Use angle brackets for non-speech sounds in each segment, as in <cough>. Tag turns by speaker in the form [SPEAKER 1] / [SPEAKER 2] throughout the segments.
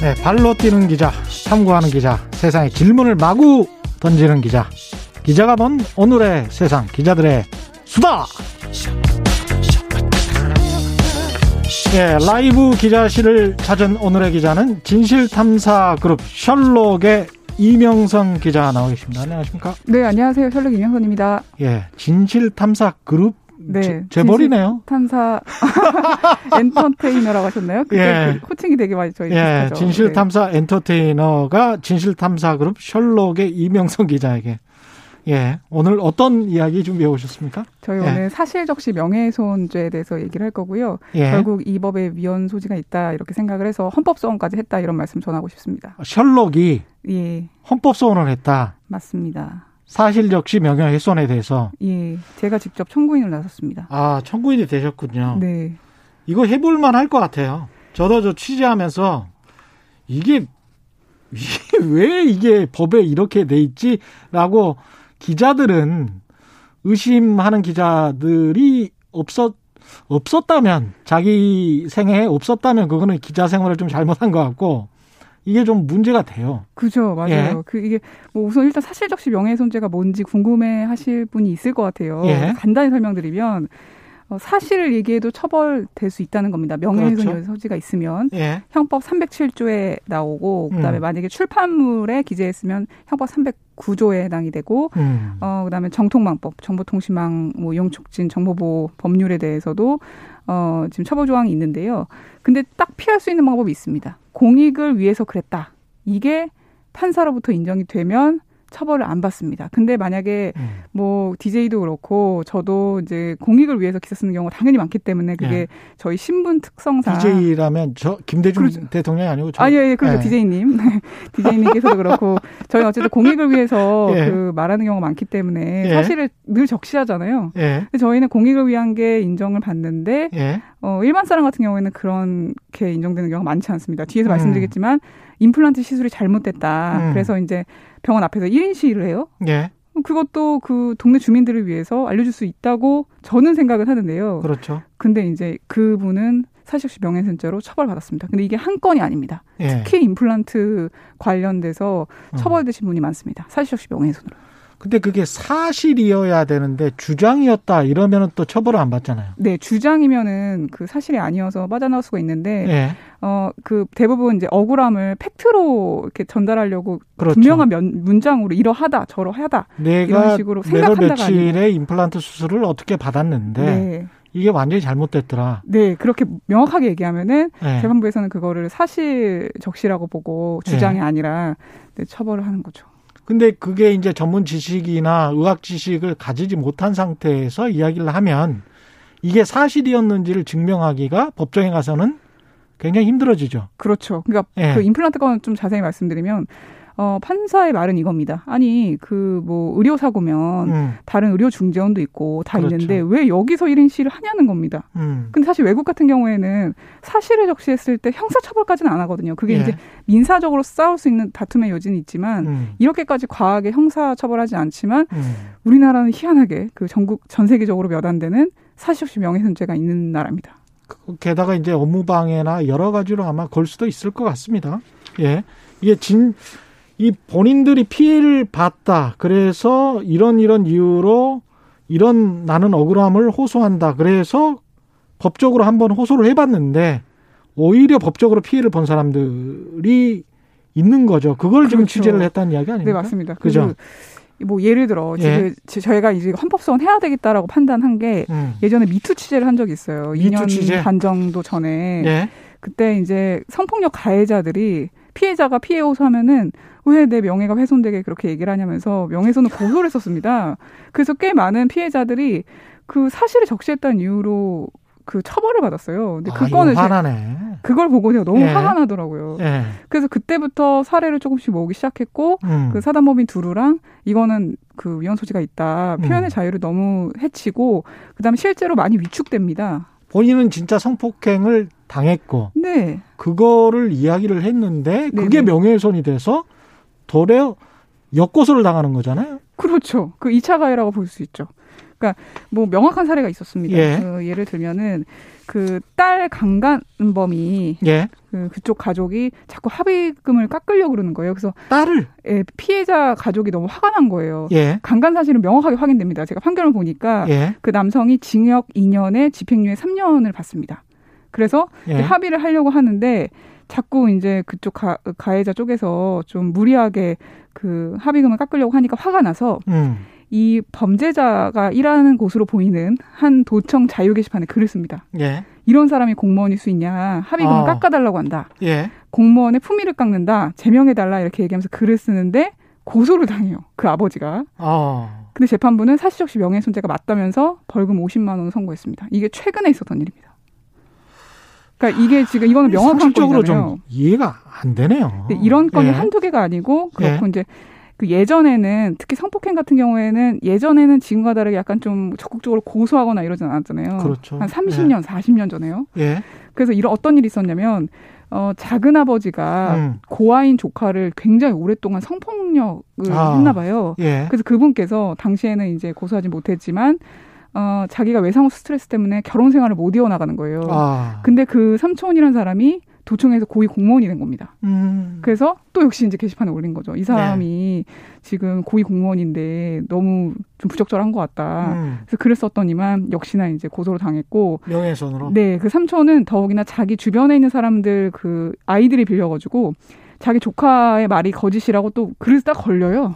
[SPEAKER 1] 네, 발로 뛰는 기자, 탐구하는 기자, 세상에 질문을 마구 던지는 기자. 기자가 본 오늘의 세상, 기자들의 수다! 예, 라이브 기자실을 찾은 오늘의 기자는 진실탐사그룹 셜록의 이명선 기자 나와 계십니다. 안녕하십니까?
[SPEAKER 2] 네, 안녕하세요. 셜록 이명선입니다.
[SPEAKER 1] 예, 진실탐사그룹
[SPEAKER 2] 네.
[SPEAKER 1] 재 벌이네요.
[SPEAKER 2] 탐사 <laughs> 엔터테이너라고 하셨나요? 그게
[SPEAKER 1] 예.
[SPEAKER 2] 그 호칭이 되게 많이 저희
[SPEAKER 1] 예,
[SPEAKER 2] 비슷하죠.
[SPEAKER 1] 진실 탐사 엔터테이너가 진실 탐사 그룹 셜록의 이명선 기자에게 예, 오늘 어떤 이야기 준비해 오셨습니까?
[SPEAKER 2] 네. 저희
[SPEAKER 1] 예.
[SPEAKER 2] 오늘 사실적시 명예훼손죄에 대해서 얘기를 할 거고요.
[SPEAKER 1] 예.
[SPEAKER 2] 결국 이 법에 위헌 소지가 있다 이렇게 생각을 해서 헌법소원까지 했다 이런 말씀 전하고 싶습니다.
[SPEAKER 1] 셜록이
[SPEAKER 2] 예,
[SPEAKER 1] 헌법 소원을 했다.
[SPEAKER 2] 맞습니다.
[SPEAKER 1] 사실 역시 명예 훼손에 대해서
[SPEAKER 2] 예, 제가 직접 청구인을 나섰습니다.
[SPEAKER 1] 아 청구인이 되셨군요.
[SPEAKER 2] 네,
[SPEAKER 1] 이거 해볼 만할 것 같아요. 저도 저 취재하면서 이게 이게 <laughs> 왜 이게 법에 이렇게 돼 있지라고 기자들은 의심하는 기자들이 없었 없었다면 자기 생애에 없었다면 그거는 기자 생활을 좀 잘못한 것 같고 이게 좀 문제가 돼요.
[SPEAKER 2] 그죠, 맞아요.
[SPEAKER 1] 예.
[SPEAKER 2] 그 이게 뭐 우선 일단 사실적시 명예훼손죄가 뭔지 궁금해하실 분이 있을 것 같아요.
[SPEAKER 1] 예.
[SPEAKER 2] 간단히 설명드리면 어, 사실을 얘기해도 처벌될 수 있다는 겁니다. 명예훼손
[SPEAKER 1] 그렇죠.
[SPEAKER 2] 소지가 있으면
[SPEAKER 1] 예.
[SPEAKER 2] 형법 307조에 나오고 그다음에
[SPEAKER 1] 음.
[SPEAKER 2] 만약에 출판물에 기재했으면 형법 309조에 해당이 되고
[SPEAKER 1] 음.
[SPEAKER 2] 어 그다음에 정통망법, 정보통신망 뭐 이용 촉진 정보보호 법률에 대해서도 어 지금 처벌 조항이 있는데요. 근데 딱 피할 수 있는 방법이 있습니다. 공익을 위해서 그랬다. 이게 판사로부터 인정이 되면 처벌을 안 받습니다. 근데 만약에
[SPEAKER 1] 음.
[SPEAKER 2] 뭐 DJ도 그렇고 저도 이제 공익을 위해서 기사 쓰는 경우가 당연히 많기 때문에 그게
[SPEAKER 1] 예.
[SPEAKER 2] 저희 신분 특성상
[SPEAKER 1] DJ라면 저 김대중
[SPEAKER 2] 그렇죠.
[SPEAKER 1] 대통령이 아니고 저
[SPEAKER 2] 아, 예, 예, 그렇죠.
[SPEAKER 1] 예.
[SPEAKER 2] DJ님. DJ님께서도 <laughs> 그렇고, 저희 어쨌든 공익을 위해서
[SPEAKER 1] 예.
[SPEAKER 2] 그 말하는 경우가 많기 때문에
[SPEAKER 1] 예.
[SPEAKER 2] 사실을 늘 적시하잖아요.
[SPEAKER 1] 예.
[SPEAKER 2] 근데 저희는 공익을 위한 게 인정을 받는데,
[SPEAKER 1] 예.
[SPEAKER 2] 어, 일반 사람 같은 경우에는 그렇게 인정되는 경우가 많지 않습니다. 뒤에서
[SPEAKER 1] 음.
[SPEAKER 2] 말씀드리겠지만, 임플란트 시술이 잘못됐다.
[SPEAKER 1] 음.
[SPEAKER 2] 그래서 이제 병원 앞에서 1인 시위를 해요.
[SPEAKER 1] 예.
[SPEAKER 2] 그것도 그 동네 주민들을 위해서 알려줄 수 있다고 저는 생각을 하는데요.
[SPEAKER 1] 그렇죠.
[SPEAKER 2] 근데 이제 그분은 사실시 명예훼손죄로 처벌받았습니다. 근데 이게 한 건이 아닙니다.
[SPEAKER 1] 예.
[SPEAKER 2] 특히 임플란트 관련돼서
[SPEAKER 1] 음.
[SPEAKER 2] 처벌되신 분이 많습니다. 사실적시 명예훼손으로.
[SPEAKER 1] 근데 그게 사실이어야 되는데 주장이었다 이러면은 또 처벌을 안 받잖아요.
[SPEAKER 2] 네, 주장이면은 그 사실이 아니어서 빠져나올 수가 있는데
[SPEAKER 1] 예.
[SPEAKER 2] 어그 대부분 이제 억울함을 팩트로 이렇게 전달하려고
[SPEAKER 1] 그렇죠.
[SPEAKER 2] 분명한 면, 문장으로 이러하다 저러하다
[SPEAKER 1] 내가
[SPEAKER 2] 이런 식으로 생각한다가
[SPEAKER 1] 며칠에 임플란트 수술을 어떻게 받았는데
[SPEAKER 2] 네.
[SPEAKER 1] 이게 완전히 잘못됐더라.
[SPEAKER 2] 네, 그렇게 명확하게 얘기하면은
[SPEAKER 1] 예.
[SPEAKER 2] 재판부에서는 그거를 사실 적시라고 보고 주장이
[SPEAKER 1] 네.
[SPEAKER 2] 아니라 네, 처벌을 하는 거죠.
[SPEAKER 1] 근데 그게 이제 전문 지식이나 의학 지식을 가지지 못한 상태에서 이야기를 하면 이게 사실이었는지를 증명하기가 법정에 가서는 굉장히 힘들어지죠.
[SPEAKER 2] 그렇죠. 그러니까
[SPEAKER 1] 예.
[SPEAKER 2] 그 임플란트 건 좀 자세히 말씀드리면 어 판사의 말은 이겁니다. 아니 그 뭐 의료 사고면
[SPEAKER 1] 음,
[SPEAKER 2] 다른 의료 중재원도 있고 다
[SPEAKER 1] 그렇죠.
[SPEAKER 2] 있는데 왜 여기서 1인 시를 하냐는 겁니다.
[SPEAKER 1] 음.
[SPEAKER 2] 근데 사실 외국 같은 경우에는 사실을 적시했을 때 형사 처벌까지는 안 하거든요. 그게
[SPEAKER 1] 예.
[SPEAKER 2] 이제 민사적으로 싸울 수 있는 다툼의 여지는 있지만
[SPEAKER 1] 음,
[SPEAKER 2] 이렇게까지 과하게 형사 처벌하지 않지만
[SPEAKER 1] 음.
[SPEAKER 2] 우리나라는 희한하게 그 전국 전 세계적으로 몇 안 되는 사실적시 명예훼손죄가 있는 나라입니다.
[SPEAKER 1] 그- 게다가 이제 업무방해나 여러 가지로 아마 걸 수도 있을 것 같습니다. 예. 이게 진, 이 본인들이 피해를 봤다. 그래서 이런 이런 이유로 이런 나는 억울함을 호소한다. 그래서 법적으로 한번 호소를 해봤는데 오히려 법적으로 피해를 본 사람들이 있는 거죠. 그걸 그렇죠. 지금 취재를 했다는 이야기 아닙니까?
[SPEAKER 2] 네, 맞습니다. 그죠. 뭐 예를 들어 예. 저희가 이제 헌법소원 해야 되겠다라고 판단한 게 음. 예전에 미투 취재를 한 적이 있어요. 미투 2년 취재? 반 정도 전에 예. 그때 이제 성폭력 가해자들이 피해자가 피해 호소하면은 왜 내 명예가 훼손되게 그렇게 얘기를 하냐면서 명예훼손을 고소를 했었습니다. 그래서 꽤 많은 피해자들이 그 사실을 적시했다는 이유로 그 처벌을 받았어요. 근데
[SPEAKER 1] 아, 그거는 화나네.
[SPEAKER 2] 그걸 보고 제가 너무 예. 화가 나더라고요. 예. 그래서 그때부터 사례를 조금씩 모으기 시작했고 음. 그 사단법인 두루랑 이거는 그 위헌 소지가 있다. 표현의 음. 자유를 너무 해치고 그다음에 실제로 많이 위축됩니다.
[SPEAKER 1] 본인은 진짜 성폭행을 당했고
[SPEAKER 2] 네.
[SPEAKER 1] 그거를 이야기를 했는데 그게 네네. 명예훼손이 돼서 도래 역고소를 당하는 거잖아요.
[SPEAKER 2] 그렇죠. 그 2차 가해라고 볼 수 있죠. 그러니까 뭐 명확한 사례가 있었습니다. 예. 그 예를 들면은 그 딸 강간범이 예. 그 그쪽 가족이 자꾸 합의금을 깎으려고 그러는 거예요. 그래서
[SPEAKER 1] 딸을
[SPEAKER 2] 예, 피해자 가족이 너무 화가 난 거예요. 예. 강간 사실은 명확하게 확인됩니다. 제가 판결을 보니까 예. 그 남성이 징역 2년에 집행유예 3년을 받습니다. 그래서 예. 합의를 하려고 하는데 자꾸 이제 그쪽 가, 가해자 쪽에서 좀 무리하게 그 합의금을 깎으려고 하니까 화가 나서 음. 이 범죄자가 일하는 곳으로 보이는 한 도청 자유 게시판에 글을 씁니다. 예. 이런 사람이 공무원일 수 있냐? 합의금을 어. 깎아달라고 한다. 예. 공무원의 품위를 깎는다. 제명해달라 이렇게 얘기하면서 글을 쓰는데 고소를 당해요. 그 아버지가. 어. 근데 재판부는 사실적시 명예훼손죄가 맞다면서 벌금 50만 원을 선고했습니다. 이게 최근에 있었던 일입니다. 그러니까 이게 지금 이거는 명확한
[SPEAKER 1] 건이잖아요. 좀 이해가 안 되네요.
[SPEAKER 2] 이런 건이 예. 한두 개가 아니고 그렇고 예. 이제 그 예전에는 특히 성폭행 같은 경우에는 예전에는 지금과 다르게 약간 좀 적극적으로 고소하거나 이러진 않았잖아요.
[SPEAKER 1] 그렇죠.
[SPEAKER 2] 한 30년, 예. 40년 전에요. 예. 그래서 이런 어떤 일이 있었냐면 어 작은 아버지가 음. 고아인 조카를 굉장히 오랫동안 성폭력을 아. 했나 봐요. 예. 그래서 그분께서 당시에는 이제 고소하지 못했지만 어 자기가 외상후 스트레스 때문에 결혼 생활을 못 이어나가는 거예요. 아. 근데 그 삼촌이라는 사람이 도청에서 고위 공무원이 된 겁니다. 음. 그래서 또 역시 이제 게시판에 올린 거죠. 이 사람이 네. 지금 고위 공무원인데 너무 좀 부적절한 것 같다. 음. 그래서 글을 썼더니만 역시나 이제 고소를 당했고
[SPEAKER 1] 명예훼손으로.
[SPEAKER 2] 네, 그 삼촌은 더욱이나 자기 주변에 있는 사람들 그 아이들이 빌려가지고 자기 조카의 말이 거짓이라고 또 글을 딱 걸려요.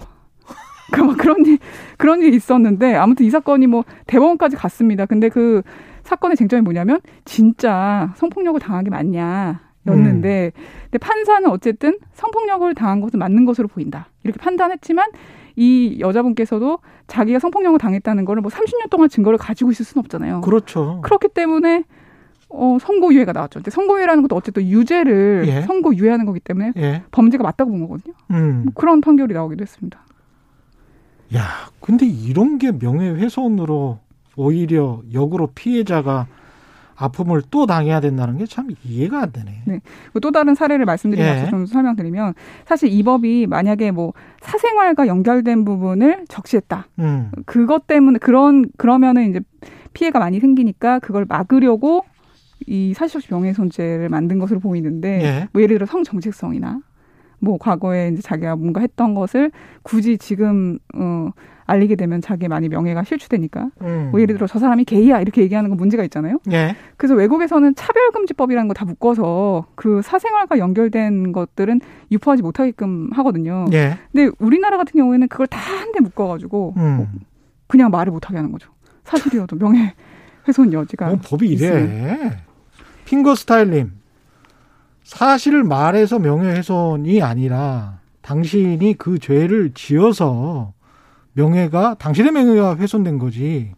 [SPEAKER 2] 그막 그런 일 그런 일이 있었는데 아무튼 이 사건이 뭐 대법원까지 갔습니다. 근데 그 사건의 쟁점이 뭐냐면 진짜 성폭력을 당한 게 맞냐 였는데 음. 근데 판사는 어쨌든 성폭력을 당한 것은 맞는 것으로 보인다. 이렇게 판단했지만 이 여자분께서도 자기가 성폭력을 당했다는 거를 뭐 30년 동안 증거를 가지고 있을 수는 없잖아요.
[SPEAKER 1] 그렇죠.
[SPEAKER 2] 그렇기 때문에 어, 선고유예가 나왔죠. 근데 선고유예라는 것도 어쨌든 유죄를 예. 선고유예하는 거기 때문에 예. 범죄가 맞다고 본 거거든요. 음. 뭐 그런 판결이 나오기도 했습니다.
[SPEAKER 1] 야, 근데 이런 게 명예훼손으로 오히려 역으로 피해자가 아픔을 또 당해야 된다는 게 참 이해가 안 되네.
[SPEAKER 2] 네. 또 다른 사례를 말씀드리면서 예. 좀 설명드리면 사실 이 법이 만약에 뭐 사생활과 연결된 부분을 적시했다. 음. 그것 때문에 그런 그러면은 이제 피해가 많이 생기니까 그걸 막으려고 이 사실적 명예훼손죄를 만든 것으로 보이는데 예. 뭐 예를 들어 성정체성이나 뭐 과거에 이제 자기가 뭔가 했던 것을 굳이 지금 어 알리게 되면 자기의 많이 명예가 실추되니까. 음. 뭐 예를 들어 저 사람이 게이야 이렇게 얘기하는 건 문제가 있잖아요. 예. 그래서 외국에서는 차별금지법이라는 거 다 묶어서 그 사생활과 연결된 것들은 유포하지 못하게끔 하거든요. 예. 근데 우리나라 같은 경우에는 그걸 다 한데 묶어가지고 음. 그냥 말을 못하게 하는 거죠. 사실이어도 명예 훼손 여지가.
[SPEAKER 1] 어, 법이 이래. 핑거 스타일님. 사실을 말해서 명예훼손이 아니라 당신이 그 죄를 지어서 명예가 당신의 명예가 훼손된 거지.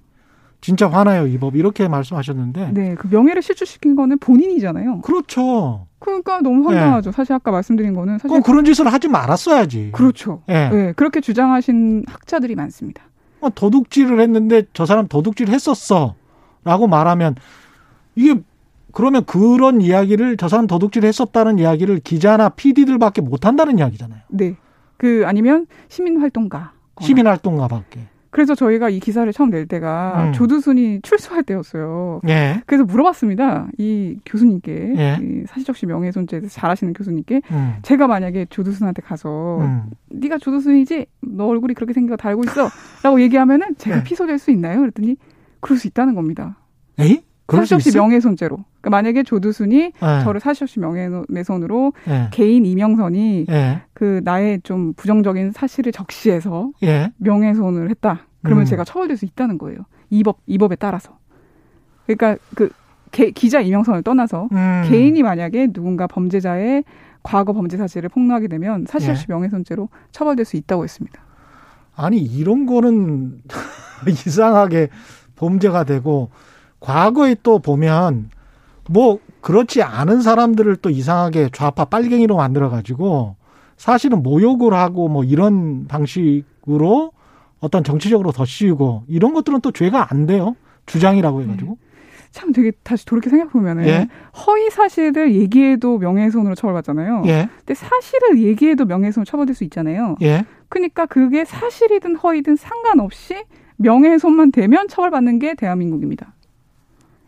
[SPEAKER 1] 진짜 화나요 이 법 이렇게 말씀하셨는데.
[SPEAKER 2] 네, 그 명예를 실추시킨 거는 본인이잖아요.
[SPEAKER 1] 그렇죠.
[SPEAKER 2] 그러니까 너무 황당하죠. 네. 사실 아까 말씀드린 거는 사실
[SPEAKER 1] 그런 짓을 하지 말았어야지.
[SPEAKER 2] 그렇죠. 네. 네 그렇게 주장하신 학자들이 많습니다.
[SPEAKER 1] 어, 도둑질을 했는데 저 사람 도둑질 했었어라고 말하면 이게 그러면 그런 이야기를 저 사람 도둑질 했었다는 이야기를 기자나 PD들밖에 못 한다는 이야기잖아요.
[SPEAKER 2] 네. 그 아니면 시민활동가
[SPEAKER 1] 시민활동가밖에.
[SPEAKER 2] 그래서 저희가 이 기사를 처음 낼 때가
[SPEAKER 1] 음.
[SPEAKER 2] 조두순이 출소할 때였어요.
[SPEAKER 1] 예.
[SPEAKER 2] 그래서 물어봤습니다. 이 교수님께
[SPEAKER 1] 예.
[SPEAKER 2] 이 사실적시 명예훼손죄에 대해서 잘 아시는 교수님께
[SPEAKER 1] 음.
[SPEAKER 2] 제가 만약에 조두순한테 가서
[SPEAKER 1] 음.
[SPEAKER 2] 네가 조두순이지 너 얼굴이 그렇게 생겨 다 알고 있어라고 얘기하면은 제가
[SPEAKER 1] 네.
[SPEAKER 2] 피소될 수 있나요? 그랬더니 그럴 수 있다는 겁니다.
[SPEAKER 1] 에이?
[SPEAKER 2] 사실적시? 명예훼손죄로. 그러니까 만약에 조두순이
[SPEAKER 1] 예.
[SPEAKER 2] 저를 사실적시 명예훼손으로
[SPEAKER 1] 예.
[SPEAKER 2] 개인 이명선이
[SPEAKER 1] 예.
[SPEAKER 2] 그 나의 좀 부정적인 사실을 적시해서
[SPEAKER 1] 예.
[SPEAKER 2] 명예훼손을 했다. 그러면
[SPEAKER 1] 음.
[SPEAKER 2] 제가 처벌될 수 있다는 거예요. 이 법, 이 법에 따라서. 그러니까 그 개- 기자 이명선을 떠나서
[SPEAKER 1] 음.
[SPEAKER 2] 개인이 만약에 누군가 범죄자의 과거 범죄 사실을 폭로하게 되면 사실없이
[SPEAKER 1] 예.
[SPEAKER 2] 명예훼손죄로 처벌될 수 있다고 했습니다.
[SPEAKER 1] 아니 이런 거는 <laughs> 이상하게 범죄가 되고 과거에 또 보면 뭐 그렇지 않은 사람들을 또 이상하게 좌파 빨갱이로 만들어 가지고 사실은 모욕을 하고 뭐 이런 방식으로 어떤 정치적으로 더 씌우고 이런 것들은 또 죄가 안 돼요. 주장이라고 해가지고.
[SPEAKER 2] 참 되게 다시 돌이켜 생각해 보면은
[SPEAKER 1] 예.
[SPEAKER 2] 허위 사실을 얘기해도 명예훼손으로 처벌받잖아요.
[SPEAKER 1] 예.
[SPEAKER 2] 근데 사실을 얘기해도 명예훼손 처벌될 수 있잖아요.
[SPEAKER 1] 예.
[SPEAKER 2] 그러니까 그게 사실이든 허위든 상관없이 명예훼손만 되면 처벌받는 게 대한민국입니다.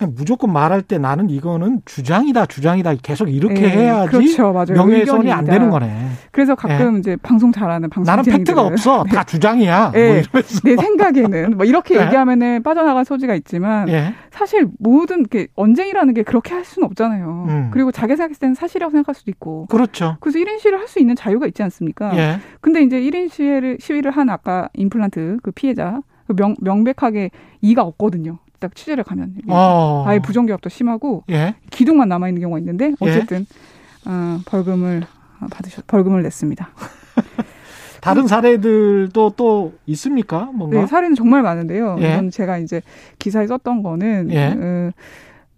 [SPEAKER 1] 무조건 말할 때 나는 이거는 주장이다, 주장이다 계속 이렇게
[SPEAKER 2] 예,
[SPEAKER 1] 해야지
[SPEAKER 2] 그렇죠, 맞아요.
[SPEAKER 1] 명예훼손이 안. 되는 거네.
[SPEAKER 2] 그래서 가끔 이제 방송 잘하는 방송
[SPEAKER 1] 나는 팩트가 없어. <laughs> 다 주장이야. 뭐
[SPEAKER 2] 예.
[SPEAKER 1] 이러면서.
[SPEAKER 2] 내 생각에는 뭐 이렇게
[SPEAKER 1] 네.
[SPEAKER 2] 얘기하면은 빠져나갈 소지가 있지만
[SPEAKER 1] 예.
[SPEAKER 2] 사실 모든 이렇게 언쟁이라는 게 그렇게 할 수는 없잖아요.
[SPEAKER 1] 음.
[SPEAKER 2] 그리고 자기 생각했을 때는 사실이라고 생각할 수도 있고.
[SPEAKER 1] 그렇죠.
[SPEAKER 2] 그래서 1인 시위를 할 수 있는 자유가 있지 않습니까?
[SPEAKER 1] 예.
[SPEAKER 2] 근데 이제 1인 시위를, 시위를 한 아까 임플란트 그 피해자 그 명, 명백하게 이가 없거든요. 딱 취재를 가면.
[SPEAKER 1] 어.
[SPEAKER 2] 아예 부정교합도 심하고
[SPEAKER 1] 예.
[SPEAKER 2] 기둥만 남아 있는 경우가 있는데
[SPEAKER 1] 예.
[SPEAKER 2] 어쨌든 어, 벌금을 어, 받으셨, 벌금을 냈습니다. <laughs>
[SPEAKER 1] 다른 사례들도 또 있습니까? 뭔가?
[SPEAKER 2] 네, 사례는 정말 많은데요.
[SPEAKER 1] 예.
[SPEAKER 2] 이건 제가 이제 기사에 썼던 거는
[SPEAKER 1] 예.
[SPEAKER 2] 어,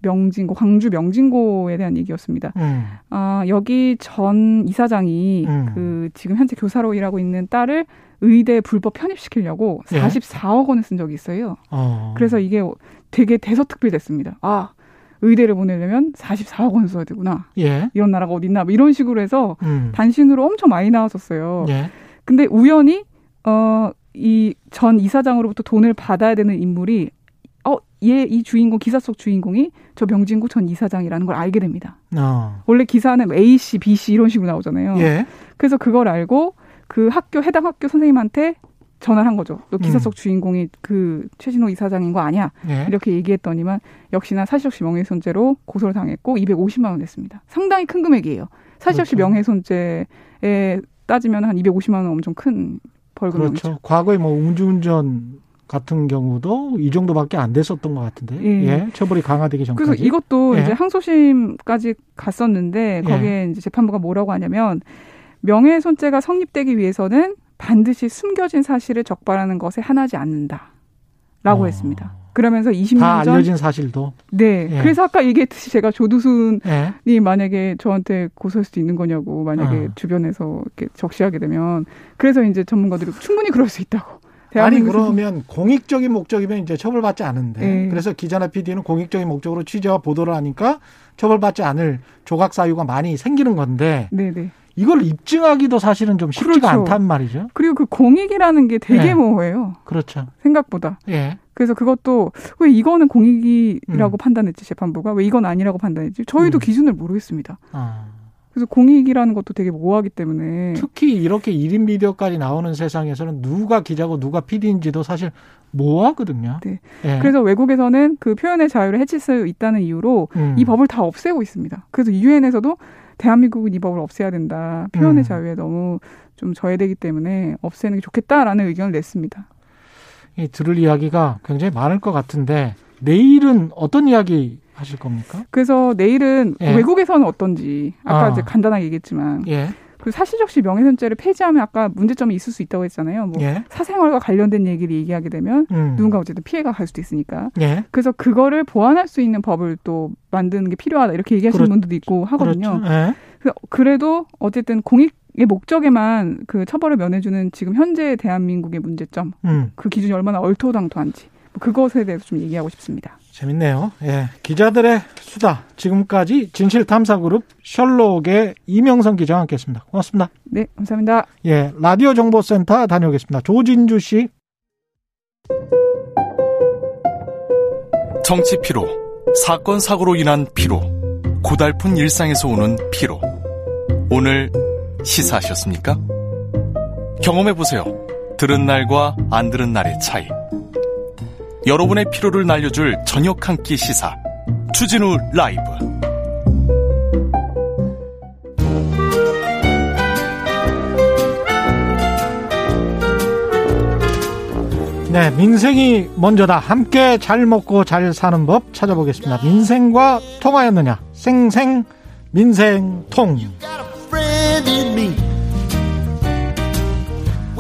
[SPEAKER 2] 명진고 광주 명진고에 대한 얘기였습니다.
[SPEAKER 1] 음.
[SPEAKER 2] 아, 여기 전 이사장이
[SPEAKER 1] 음.
[SPEAKER 2] 그 지금 현재 교사로 일하고 있는 딸을 의대 불법 편입시키려고
[SPEAKER 1] 예.
[SPEAKER 2] 44억 원을 쓴 적이 있어요.
[SPEAKER 1] 어.
[SPEAKER 2] 그래서 이게 되게 대서특필됐습니다. 아, 의대를 보내려면 44억 원 써야 되구나.
[SPEAKER 1] 예.
[SPEAKER 2] 이런 나라가 어디 있나? 뭐 이런 식으로 해서
[SPEAKER 1] 음.
[SPEAKER 2] 단신으로 엄청 많이 나왔었어요.
[SPEAKER 1] 예.
[SPEAKER 2] 근데 우연히 어 이 전 이사장으로부터 돈을 받아야 되는 인물이 어 얘 이 주인공 기사 속 주인공이 저 명진구 전 이사장이라는 걸 알게 됩니다.
[SPEAKER 1] 어.
[SPEAKER 2] 원래 기사는 A 씨, B 씨 이런 식으로 나오잖아요.
[SPEAKER 1] 예.
[SPEAKER 2] 그래서 그걸 알고 그 학교 해당 학교 선생님한테 전화를 한 거죠. 너 기사
[SPEAKER 1] 음.
[SPEAKER 2] 속 주인공이 그 최신호 이사장인 거 아니야?
[SPEAKER 1] 예.
[SPEAKER 2] 이렇게 얘기했더니만 역시나 사실적시 명예훼손죄로 고소를 당했고 250만 원 냈습니다. 상당히 큰 금액이에요. 사실적시
[SPEAKER 1] 그렇죠.
[SPEAKER 2] 명예훼손죄에 따지면 한 250만 원 엄청 큰 벌금이죠.
[SPEAKER 1] 그렇죠. 과거에 뭐 음주운전 같은 경우도 이 정도밖에 안 됐었던 것 같은데.
[SPEAKER 2] 예.
[SPEAKER 1] 예. 처벌이 강화되기 전까지.
[SPEAKER 2] 그래서 이것도
[SPEAKER 1] 예.
[SPEAKER 2] 이제 항소심까지 갔었는데
[SPEAKER 1] 예.
[SPEAKER 2] 거기에 이제 재판부가 뭐라고 하냐면 명예훼손죄가 성립되기 위해서는 반드시 숨겨진 사실을 적발하는 것에 한하지 않는다라고
[SPEAKER 1] 어.
[SPEAKER 2] 했습니다. 그러면서
[SPEAKER 1] 다
[SPEAKER 2] 20년 전
[SPEAKER 1] 알려진 사실도.
[SPEAKER 2] 네.
[SPEAKER 1] 예.
[SPEAKER 2] 그래서 아까 얘기했듯이 제가 조두순이
[SPEAKER 1] 예.
[SPEAKER 2] 만약에 저한테 고소할 수도 있는 거냐고 만약에
[SPEAKER 1] 어.
[SPEAKER 2] 주변에서 이렇게 적시하게 되면 그래서 이제 전문가들이 충분히 그럴 수 있다고.
[SPEAKER 1] 아니 그러면 공익적인 목적이면 이제 처벌받지 않은데
[SPEAKER 2] 예.
[SPEAKER 1] 그래서 기자나 PD는 공익적인 목적으로 취재와 보도를 하니까 처벌받지 않을 조각 사유가 많이 생기는 건데
[SPEAKER 2] 네네.
[SPEAKER 1] 이걸 입증하기도 사실은 좀 쉽지가
[SPEAKER 2] 그렇죠.
[SPEAKER 1] 않단 말이죠.
[SPEAKER 2] 그리고 그 공익이라는 게 되게
[SPEAKER 1] 예.
[SPEAKER 2] 모호해요.
[SPEAKER 1] 그렇죠.
[SPEAKER 2] 생각보다.
[SPEAKER 1] 예.
[SPEAKER 2] 그래서 그것도 왜 이거는 공익이라고
[SPEAKER 1] 음.
[SPEAKER 2] 판단했지 재판부가 왜 이건 아니라고 판단했지 저희도
[SPEAKER 1] 음.
[SPEAKER 2] 기준을 모르겠습니다.
[SPEAKER 1] 아.
[SPEAKER 2] 그래서 공익이라는 것도 되게 모호하기 때문에
[SPEAKER 1] 특히 이렇게 1인 미디어까지 나오는 세상에서는 누가 기자고 누가 PD인지도 사실 모호하거든요.
[SPEAKER 2] 네.
[SPEAKER 1] 예.
[SPEAKER 2] 그래서 외국에서는 그 표현의 자유를 해칠 수 있다는 이유로
[SPEAKER 1] 음.
[SPEAKER 2] 이 법을 다 없애고 있습니다. 그래서 유엔에서도 대한민국은 이 법을 없애야 된다. 표현의
[SPEAKER 1] 음.
[SPEAKER 2] 자유에 너무 좀 저해되기 때문에 없애는 게 좋겠다라는 의견을 냈습니다.
[SPEAKER 1] 이 들을 이야기가 굉장히 많을 것 같은데 내일은 어떤 이야기 하실 겁니까?
[SPEAKER 2] 그래서 내일은
[SPEAKER 1] 예.
[SPEAKER 2] 외국에서는 어떤지 아까
[SPEAKER 1] 아.
[SPEAKER 2] 이제 간단하게 얘기했지만
[SPEAKER 1] 예.
[SPEAKER 2] 그 사실적시 명예훼손죄를 폐지하면 아까 문제점이 있을 수 있다고 했잖아요. 뭐
[SPEAKER 1] 예.
[SPEAKER 2] 사생활과 관련된 얘기를 얘기하게 되면
[SPEAKER 1] 음.
[SPEAKER 2] 누군가 어쨌든 피해가 갈 수도 있으니까.
[SPEAKER 1] 예.
[SPEAKER 2] 그래서 그거를 보완할 수 있는 법을 또 만드는 게 필요하다 이렇게 얘기하시는
[SPEAKER 1] 그렇-
[SPEAKER 2] 분들도 있고 하거든요.
[SPEAKER 1] 그렇죠. 예.
[SPEAKER 2] 그래도 어쨌든 공익 의 목적에만 그 처벌을 면해주는 지금 현재 대한민국의 문제점,
[SPEAKER 1] 음.
[SPEAKER 2] 그 기준이 얼마나 얼토당토한지 뭐 그것에 대해서 좀 얘기하고 싶습니다.
[SPEAKER 1] 재밌네요. 예. 기자들의 수다. 지금까지 진실탐사그룹 셜록의 이명선 기자와 함께 했습니다. 고맙습니다.
[SPEAKER 2] 네, 감사합니다.
[SPEAKER 1] 예. 라디오 정보센터 다녀오겠습니다. 조진주 씨.
[SPEAKER 3] 정치 피로, 사건 사고로 인한 피로, 고달픈 일상에서 오는 피로. 오늘 시사하셨습니까? 경험해 보세요. 들은 날과 안 들은 날의 차이. 여러분의 피로를 날려줄 저녁 한 끼 시사. 추진우 라이브.
[SPEAKER 1] 네, 민생이 먼저다. 함께 잘 먹고 잘 사는 법 찾아보겠습니다. 민생과 통하였느냐? 생생 민생통.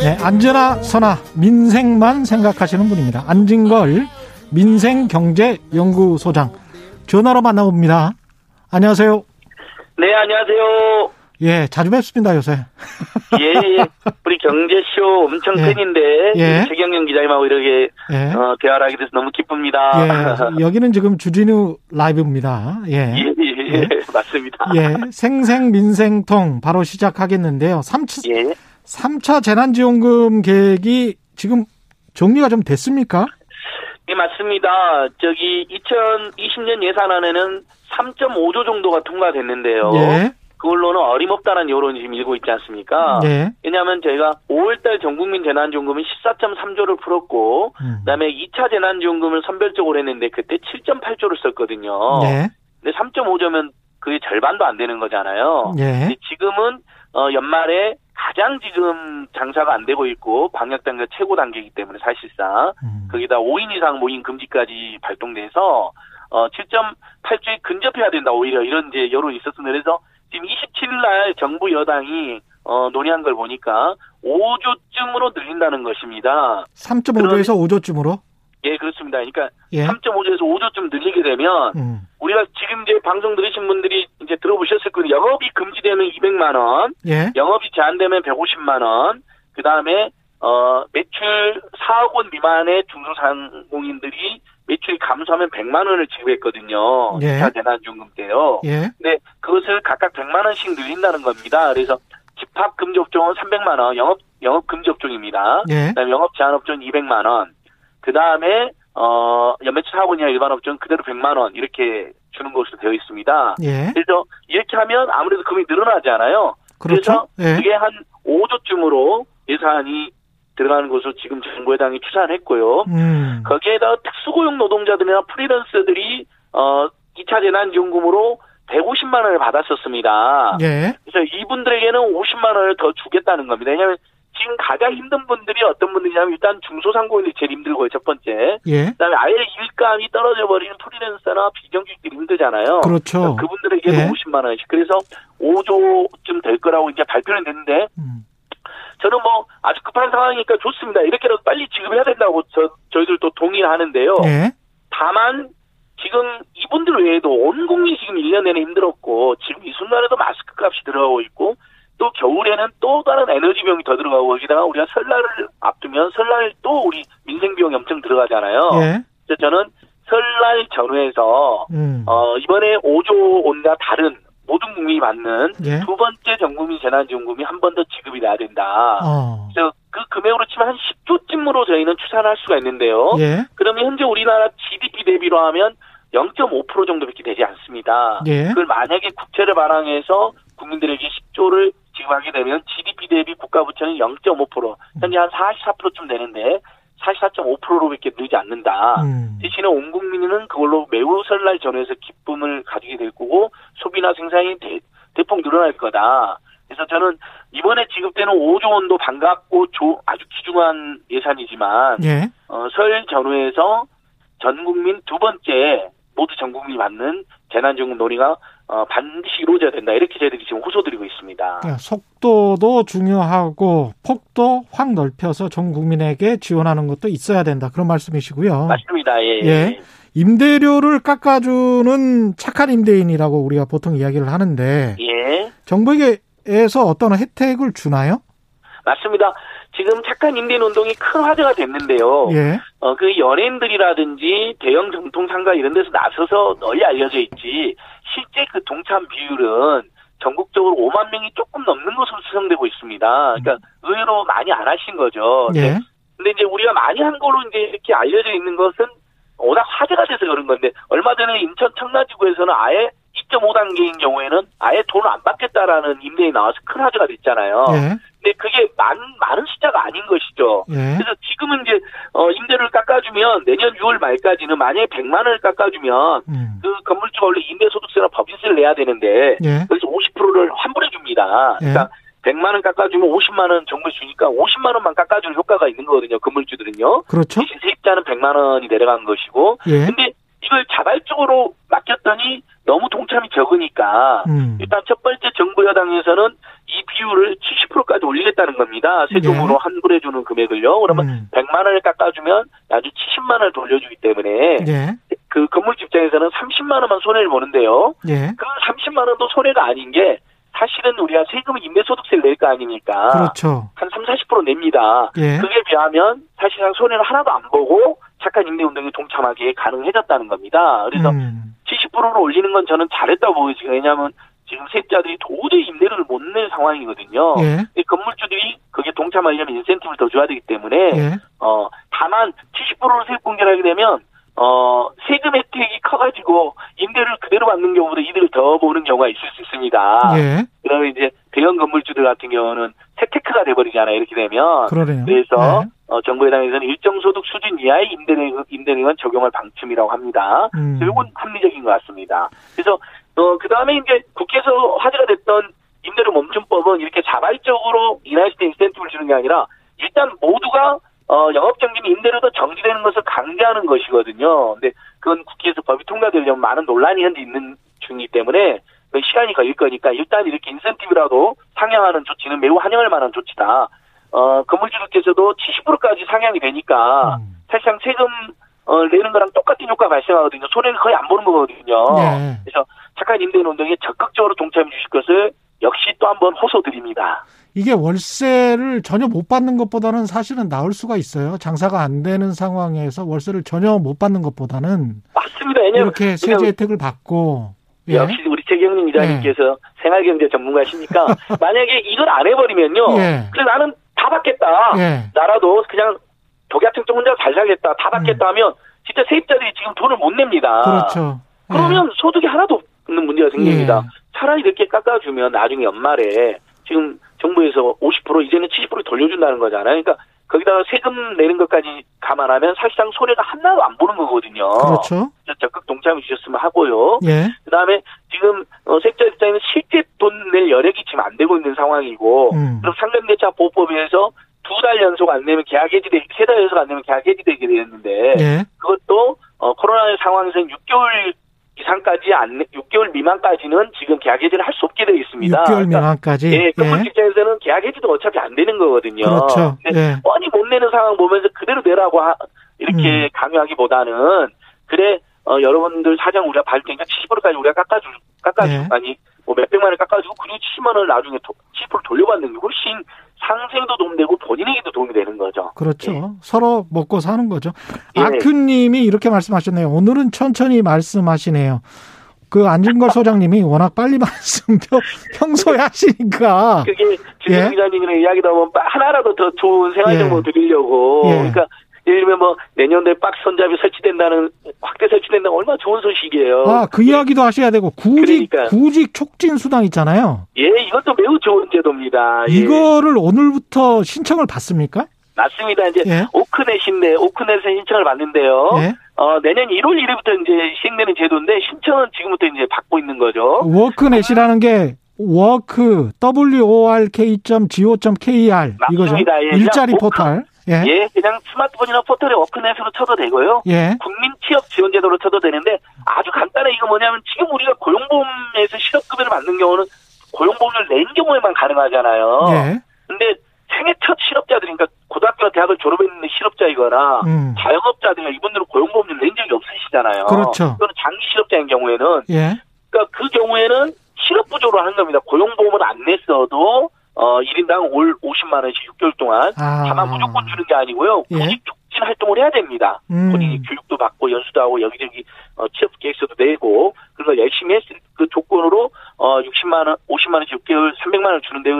[SPEAKER 1] 네, 안전하 선하 민생만 생각하시는 분입니다. 안진걸 민생경제연구소장 전화로 만나봅니다. 안녕하세요.
[SPEAKER 4] 네, 안녕하세요.
[SPEAKER 1] 예, 자주 뵙습니다, 요새. <laughs>
[SPEAKER 4] 예, 예. 우리 경제쇼 엄청
[SPEAKER 1] 예.
[SPEAKER 4] 팬인데,
[SPEAKER 1] 예.
[SPEAKER 4] 최경영 기자님하고 이렇게,
[SPEAKER 1] 예.
[SPEAKER 4] 어, 대화를 하게 돼서 너무 기쁩니다.
[SPEAKER 1] 예, <laughs> 여기는 지금 주진우 라이브입니다. 예.
[SPEAKER 4] 예, 예,
[SPEAKER 1] 예.
[SPEAKER 4] 맞습니다.
[SPEAKER 1] 예, 생생민생통 바로 시작하겠는데요. 3 차,
[SPEAKER 4] 예.
[SPEAKER 1] 3차 재난지원금 계획이 지금 정리가 좀 됐습니까?
[SPEAKER 4] 예, 맞습니다. 저기, 2020년 예산안에는 3.5조 정도가 통과됐는데요.
[SPEAKER 1] 예.
[SPEAKER 4] 그걸로는 어림없다는 여론이 지금 일고 있지 않습니까?
[SPEAKER 1] 예.
[SPEAKER 4] 왜냐하면 저희가 5월달 전국민 재난지원금은 14.3조를 풀었고,
[SPEAKER 1] 음.
[SPEAKER 4] 그다음에 2차 재난지원금을 선별적으로 했는데 그때 7.8조를 썼거든요.
[SPEAKER 1] 예.
[SPEAKER 4] 근데 3.5조면 그게 절반도 안 되는 거잖아요.
[SPEAKER 1] 예.
[SPEAKER 4] 근데 지금은 어 연말에 가장 지금 장사가 안 되고 있고 방역 단계 최고 단계이기 때문에 사실상
[SPEAKER 1] 음.
[SPEAKER 4] 거기다 5인 이상 모임 금지까지 발동돼서 어 7.8조에 근접해야 된다 오히려 이런 이제 여론이 있었습니다. 그래서 지금 27일 날 정부 여당이 어 논의한 걸 보니까 5조쯤으로 늘린다는 것입니다.
[SPEAKER 1] 3.5조에서 5조쯤으로?
[SPEAKER 4] 예, 그렇습니다. 그러니까
[SPEAKER 1] 예.
[SPEAKER 4] 3.5조에서 5조쯤 늘리게 되면
[SPEAKER 1] 음.
[SPEAKER 4] 우리가 지금 이제 방송 들으신 분들이 이제 들어보셨을 거예요. 영업이 금지되면 200만 원,
[SPEAKER 1] 예.
[SPEAKER 4] 영업이 제한되면 150만 원, 그 다음에 어 매출 4억 원 미만의 중소상공인들이 매출이 감소하면 100만 원을 지급했거든요.
[SPEAKER 1] 예.
[SPEAKER 4] 2차 재난지원금 때요.
[SPEAKER 1] 예.
[SPEAKER 4] 근데 그것을 각각 100만 원씩 늘린다는 겁니다. 그래서 집합 금지 업종은 300만 원, 영업 영업 금지 업종입니다.
[SPEAKER 1] 예.
[SPEAKER 4] 그다음에 영업 제한 업종 200만 원. 그 다음에 어 연매출 4억 원이나 일반 업종 그대로 100만 원 이렇게 주는 것으로 되어 있습니다.
[SPEAKER 1] 예.
[SPEAKER 4] 그래서 이렇게 하면 아무래도 금액이 늘어나지 않아요.
[SPEAKER 1] 그렇죠.
[SPEAKER 4] 그래서
[SPEAKER 1] 예.
[SPEAKER 4] 그게 한 5조쯤으로 예산이 들어가는 것으로 지금 정부 여당이 추산을 했고요.
[SPEAKER 1] 음.
[SPEAKER 4] 거기에다 특수고용 노동자들이나 프리랜서들이 어 2차 재난지원금으로 150만 원을 받았었습니다.
[SPEAKER 1] 예.
[SPEAKER 4] 그래서 이분들에게는 50만 원을 더 주겠다는 겁니다. 왜냐하면 지금 가장 힘든 분들이 어떤 분들이냐면 일단 중소상공인들이 제일 힘들고요. 첫 번째.
[SPEAKER 1] 예.
[SPEAKER 4] 그다음에 아예 일감이 떨어져 버리는 프리랜서나 비정규직들이 힘들잖아요.
[SPEAKER 1] 그렇죠.
[SPEAKER 4] 그분들에게는
[SPEAKER 1] 예.
[SPEAKER 4] 50만 원씩. 그래서 5조쯤 될 거라고 이제 발표는 됐는데
[SPEAKER 1] 음.
[SPEAKER 4] 저는 뭐 아주 급한 상황이니까 좋습니다. 이렇게라도 빨리 지급해야 된다고 저 저희들도 동의를 하는데요.
[SPEAKER 1] 예.
[SPEAKER 4] 다만 지금 이분들 외에도 온 국민이 지금 1년 내내 힘들었고 지금 이 순간에도 마스크 값이 들어가고 있고 또 겨울에는 또 다른 에너지 비용이 더 들어가고 거기다가 우리가 설날을 앞두면 설날 또 우리 민생 비용이 엄청 들어가잖아요.
[SPEAKER 1] 예.
[SPEAKER 4] 그래서 저는 설날 전후에서
[SPEAKER 1] 음.
[SPEAKER 4] 어 이번에 5조 원과 다른 모든 국민이 받는
[SPEAKER 1] 예.
[SPEAKER 4] 두 번째 전국민 재난지원금이 한 번 더 지급이 돼야 된다.
[SPEAKER 1] 어.
[SPEAKER 4] 그래서 그 금액으로 치면 한 10조쯤으로 저희는 추산할 수가 있는데요.
[SPEAKER 1] 예.
[SPEAKER 4] 그러면 현재 우리나라 GDP 대비로 하면 0.5% 정도밖에 되지 않습니다.
[SPEAKER 1] 예.
[SPEAKER 4] 그걸 만약에 국채를 발행해서 국민들에게 10조를 지급하게 되면 GDP 대비 국가 부채는 0.5% 현재 한 44%쯤 되는데 44.5%로 밖에 늘지 않는다.
[SPEAKER 1] 음.
[SPEAKER 4] 대신에 온 국민은 그걸로 매우 설날 전후에서 기쁨을 가지게 될 거고 소비나 생산이 대, 대폭 늘어날 거다. 그래서 저는 이번에 지급되는 5조 원도 반갑고 조- 아주 귀중한 예산이지만
[SPEAKER 1] 예.
[SPEAKER 4] 어, 설 전후에서 전 국민 두 번째 모두 전 국민이 받는 재난지원금 논의가 어, 반드시 이루어져야 된다. 이렇게 저희들이 지금 호소드리고 있습니다.
[SPEAKER 1] 그러니까 속도도 중요하고 폭도 확 넓혀서 전 국민에게 지원하는 것도 있어야 된다. 그런 말씀이시고요.
[SPEAKER 4] 맞습니다. 예.
[SPEAKER 1] 예. 임대료를 깎아주는 착한 임대인이라고 우리가 보통 이야기를 하는데
[SPEAKER 4] 예.
[SPEAKER 1] 정부에게서 어떤 혜택을 주나요?
[SPEAKER 4] 맞습니다. 지금 착한 임대인 운동이 큰 화제가 됐는데요.
[SPEAKER 1] 예.
[SPEAKER 4] 어, 그 연예인들이라든지 대형 정통 상가 이런 데서 나서서 널리 알려져 있지, 실제 그 동참 비율은 전국적으로 5만 명이 조금 넘는 것으로 추정되고 있습니다. 그러니까 의외로 많이 안 하신 거죠.
[SPEAKER 1] 예.
[SPEAKER 4] 근데 이제 우리가 많이 한 걸로 이제 이렇게 알려져 있는 것은 워낙 화제가 돼서 그런 건데 얼마 전에 인천 청라지구에서는 아예 2.5단계인 경우에는 아예 돈을 안 받겠다라는 임대에 나와서 큰 화제가 됐잖아요.
[SPEAKER 1] 예.
[SPEAKER 4] 근데 그게 많, 많은 숫자가 아닌 것이죠.
[SPEAKER 1] 예.
[SPEAKER 4] 그래서 지금은 이제 어 임대료를 깎아주면 내년 6월 말까지는 만약에 100만 원을 깎아주면
[SPEAKER 1] 음.
[SPEAKER 4] 그 건물주가 원래 임대소득세나 법인세를 내야 되는데
[SPEAKER 1] 예.
[SPEAKER 4] 그래서 50%를 환불해 줍니다.
[SPEAKER 1] 예.
[SPEAKER 4] 그러니까 100만 원 깎아주면 50만 원 정부에 주니까 50만 원만 깎아주는 효과가 있는 거거든요. 건물주들은요.
[SPEAKER 1] 그렇죠.
[SPEAKER 4] 대신 세입자는 100만 원이 내려간 것이고
[SPEAKER 1] 예.
[SPEAKER 4] 근데 이걸 자발적으로 맡겼더니 너무 동참이 적으니까
[SPEAKER 1] 음.
[SPEAKER 4] 일단 첫 번째 정부 여당에서는 이 비율을 70%까지 올리겠다는 겁니다. 세금으로
[SPEAKER 1] 네.
[SPEAKER 4] 환불해 주는 금액을요. 그러면
[SPEAKER 1] 음.
[SPEAKER 4] 100만 원을 깎아주면 아주 70만 원을 돌려주기 때문에
[SPEAKER 1] 예.
[SPEAKER 4] 그 건물주 입장에서는 30만 원만 손해를 보는데요.
[SPEAKER 1] 예.
[SPEAKER 4] 그 30만 원도 손해가 아닌 게 사실은 우리가 세금 임대소득세를 낼 거 아닙니까?
[SPEAKER 1] 그렇죠.
[SPEAKER 4] 한 3, 40% 냅니다.
[SPEAKER 1] 예.
[SPEAKER 4] 그게 비하면 사실상 손해를 하나도 안 보고 착한 임대운동에 동참하기에 가능해졌다는 겁니다. 그래서
[SPEAKER 1] 음.
[SPEAKER 4] 70%를 올리는 건 저는 잘했다고 보여지고 왜냐하면 지금 세입자들이 도저히 임대료를 못 낼 상황이거든요.
[SPEAKER 1] 예.
[SPEAKER 4] 이 건물주들이 거기에 동참하려면 인센티브를 더 줘야 되기 때문에
[SPEAKER 1] 예.
[SPEAKER 4] 어 다만 70%로 세입 공개를 하게 되면 어 세금 혜택이 커가지고 임대료를 그대로 받는 경우보다 이득을 더 보는 경우가 있을 수 있습니다.
[SPEAKER 1] 예.
[SPEAKER 4] 그러면 이제 대형 건물주들 같은 경우는 세테크가 돼버리잖아요. 이렇게 되면
[SPEAKER 1] 그러네요.
[SPEAKER 4] 그래서
[SPEAKER 1] 예.
[SPEAKER 4] 어, 정부 여당에서는 일정 소득 수준 이하의 임대료 임대료만 적용을 방침이라고 합니다.
[SPEAKER 1] 음.
[SPEAKER 4] 이건 합리적인 것 같습니다. 그래서 어, 그 다음에 이제 국회에서 화제가 됐던 임대료 멈춤법은 이렇게 자발적으로 인하실 때 인센티브를 주는 게 아니라 일단 모두가 어, 영업정지는 임대료도 정지되는 것을 강제하는 것이거든요. 근데 그건 국회에서 법이 통과되려면 많은 논란이 현재 있는 중이기 때문에 그 시간이 걸릴 거니까 일단 이렇게 인센티브라도 상향하는 조치는 매우 환영할 만한 조치다. 어, 건물주들께서도 70%까지 상향이 되니까
[SPEAKER 1] 음.
[SPEAKER 4] 사실상 세금 어, 내는 거랑 똑같은 효과가 발생하거든요. 손해를 거의 안 보는 거거든요.
[SPEAKER 1] 예.
[SPEAKER 4] 그래서 착한 임대인 운동에 적극적으로 동참해 주실 것을 역시 또 한 번 호소드립니다.
[SPEAKER 1] 이게 월세를 전혀 못 받는 것보다는 사실은 나을 수가 있어요. 장사가 안 되는 상황에서 월세를 전혀 못 받는 것보다는
[SPEAKER 4] 맞습니다. 왜냐면
[SPEAKER 1] 이렇게 세제 혜택을 받고 예.
[SPEAKER 4] 역시 우리 최경림 이사님께서 생활경제 전문가시니까 <laughs> 만약에 이걸 안 해버리면요.
[SPEAKER 1] 예.
[SPEAKER 4] 그래 나는 다 받겠다.
[SPEAKER 1] 예.
[SPEAKER 4] 나라도 그냥 독야층 혼자 잘 살겠다. 다 받겠다 하면 진짜 세입자들이 지금 돈을 못 냅니다.
[SPEAKER 1] 음. 그렇죠. 예.
[SPEAKER 4] 그러면 소득이 하나도 없는 문제가 생깁니다.
[SPEAKER 1] 예.
[SPEAKER 4] 차라리 이렇게 깎아주면 나중에 연말에 지금 정부에서 50% 이제는 70% 돌려준다는 거잖아요. 그러니까 거기다가 세금 내는 것까지 감안하면 사실상 손해가 하나도 안 보는 거거든요.
[SPEAKER 1] 그렇죠.
[SPEAKER 4] 적극 동참해 주셨으면 하고요.
[SPEAKER 1] 예.
[SPEAKER 4] 그다음에 지금 어, 세입자 입장에는 실제 돈 낼 여력이 지금 안 되고 있는 상황이고
[SPEAKER 1] 음.
[SPEAKER 4] 그럼 상감대차 보호법에서 두 달 연속 안 내면 계약 해지되 세 달 연속 안 내면 계약 해지되게 되었는데
[SPEAKER 1] 예.
[SPEAKER 4] 그것도 어, 코로나 상황에서는 6개월 이상까지 안 6개월 미만까지는 지금 계약 해지를 할 수 없게 되어 있습니다.
[SPEAKER 1] 6개월 미만까지.
[SPEAKER 4] 예, 건물 입장에서는 계약 해지도 어차피 안 되는 거거든요.
[SPEAKER 1] 그렇죠. 예.
[SPEAKER 4] 뻔히 못 내는 상황 보면서 그대로 내라고 하- 이렇게
[SPEAKER 1] 음.
[SPEAKER 4] 강요하기보다는 그래 어, 여러분들 사정 우리가 받을 테니까 70%까지 우리가 깎아주 깎아주
[SPEAKER 1] 네.
[SPEAKER 4] 아니 뭐 몇백만 원 깎아주고 그리고 70만 원을 나중에 도- 70% 돌려받는 게 훨씬 상생도 도움되고 본인에게도 도움이 되는 거죠.
[SPEAKER 1] 그렇죠. 서로 먹고 사는 거죠.
[SPEAKER 4] 예.
[SPEAKER 1] 아큐님이 이렇게 말씀하셨네요. 오늘은 천천히 말씀하시네요. 그 안진걸 <laughs> 소장님이 워낙 빨리 <laughs> 말씀 평- 평소에 하시니까
[SPEAKER 4] 그게 주진
[SPEAKER 1] 예.
[SPEAKER 4] 기자님이랑 이야기다 보면 빠- 하나라도 더 좋은 생활
[SPEAKER 1] 예.
[SPEAKER 4] 정보 드리려고
[SPEAKER 1] 예.
[SPEAKER 4] 그러니까 예를 들면 뭐 내년도에 박스 손잡이 설치된다는 확대 설치된다는 얼마나 좋은 소식이에요.
[SPEAKER 1] 아, 그 이야기도 하셔야 되고 구직
[SPEAKER 4] 그러니까요.
[SPEAKER 1] 구직 촉진 수당 있잖아요.
[SPEAKER 4] 예, 이것도 매우 좋은 제도입니다. 예.
[SPEAKER 1] 이거를 오늘부터 신청을 받습니까?
[SPEAKER 4] 맞습니다. 이제
[SPEAKER 1] 예.
[SPEAKER 4] 워크넷인데 워크넷에 신청을 받는데요.
[SPEAKER 1] 예.
[SPEAKER 4] 어, 내년 1월 1일부터 이제 시행되는 제도인데 신청은 지금부터 이제 받고 있는 거죠.
[SPEAKER 1] 워크넷이라는 게 work work.go.kr 이거죠.
[SPEAKER 4] 맞습니다. 예.
[SPEAKER 1] 일자리 포털. 예.
[SPEAKER 4] 예, 그냥 스마트폰이나 포털에 워크넷으로 쳐도 되고요.
[SPEAKER 1] 예.
[SPEAKER 4] 국민 취업 지원 제도로 쳐도 되는데 아주 간단해 이거 뭐냐면 지금 우리가 고용보험에서 실업급여를 받는 경우는 고용보험을 낸 경우에만 가능하잖아요.
[SPEAKER 1] 예.
[SPEAKER 4] 근데 생애 첫 실업자들, 그러니까 고등학교나 대학을 졸업했는데 실업자이거나
[SPEAKER 1] 음.
[SPEAKER 4] 자영업자 들 이분들은 고용보험을 낸 적이 없으시잖아요.
[SPEAKER 1] 그렇죠.
[SPEAKER 4] 또는 장기 실업자인 경우에는
[SPEAKER 1] 예.
[SPEAKER 4] 그러니까 그 경우에는 실업 부조로 하는 겁니다. 고용보험을 안 냈어도 어 1인당 올 50만 원씩 6개월 동안
[SPEAKER 1] 아.
[SPEAKER 4] 다만 무조건 주는 게 아니고요.
[SPEAKER 1] 예.
[SPEAKER 4] 구직 촉진 활동을 해야 됩니다.
[SPEAKER 1] 음.
[SPEAKER 4] 본인이 교육도 받고 연수도 하고 여기저기 어, 취업 계획서도 내고 그런 걸 열심히 했을 그 조건으로 어어 60만 원, 50만 원씩 6개월 300만 원 주는데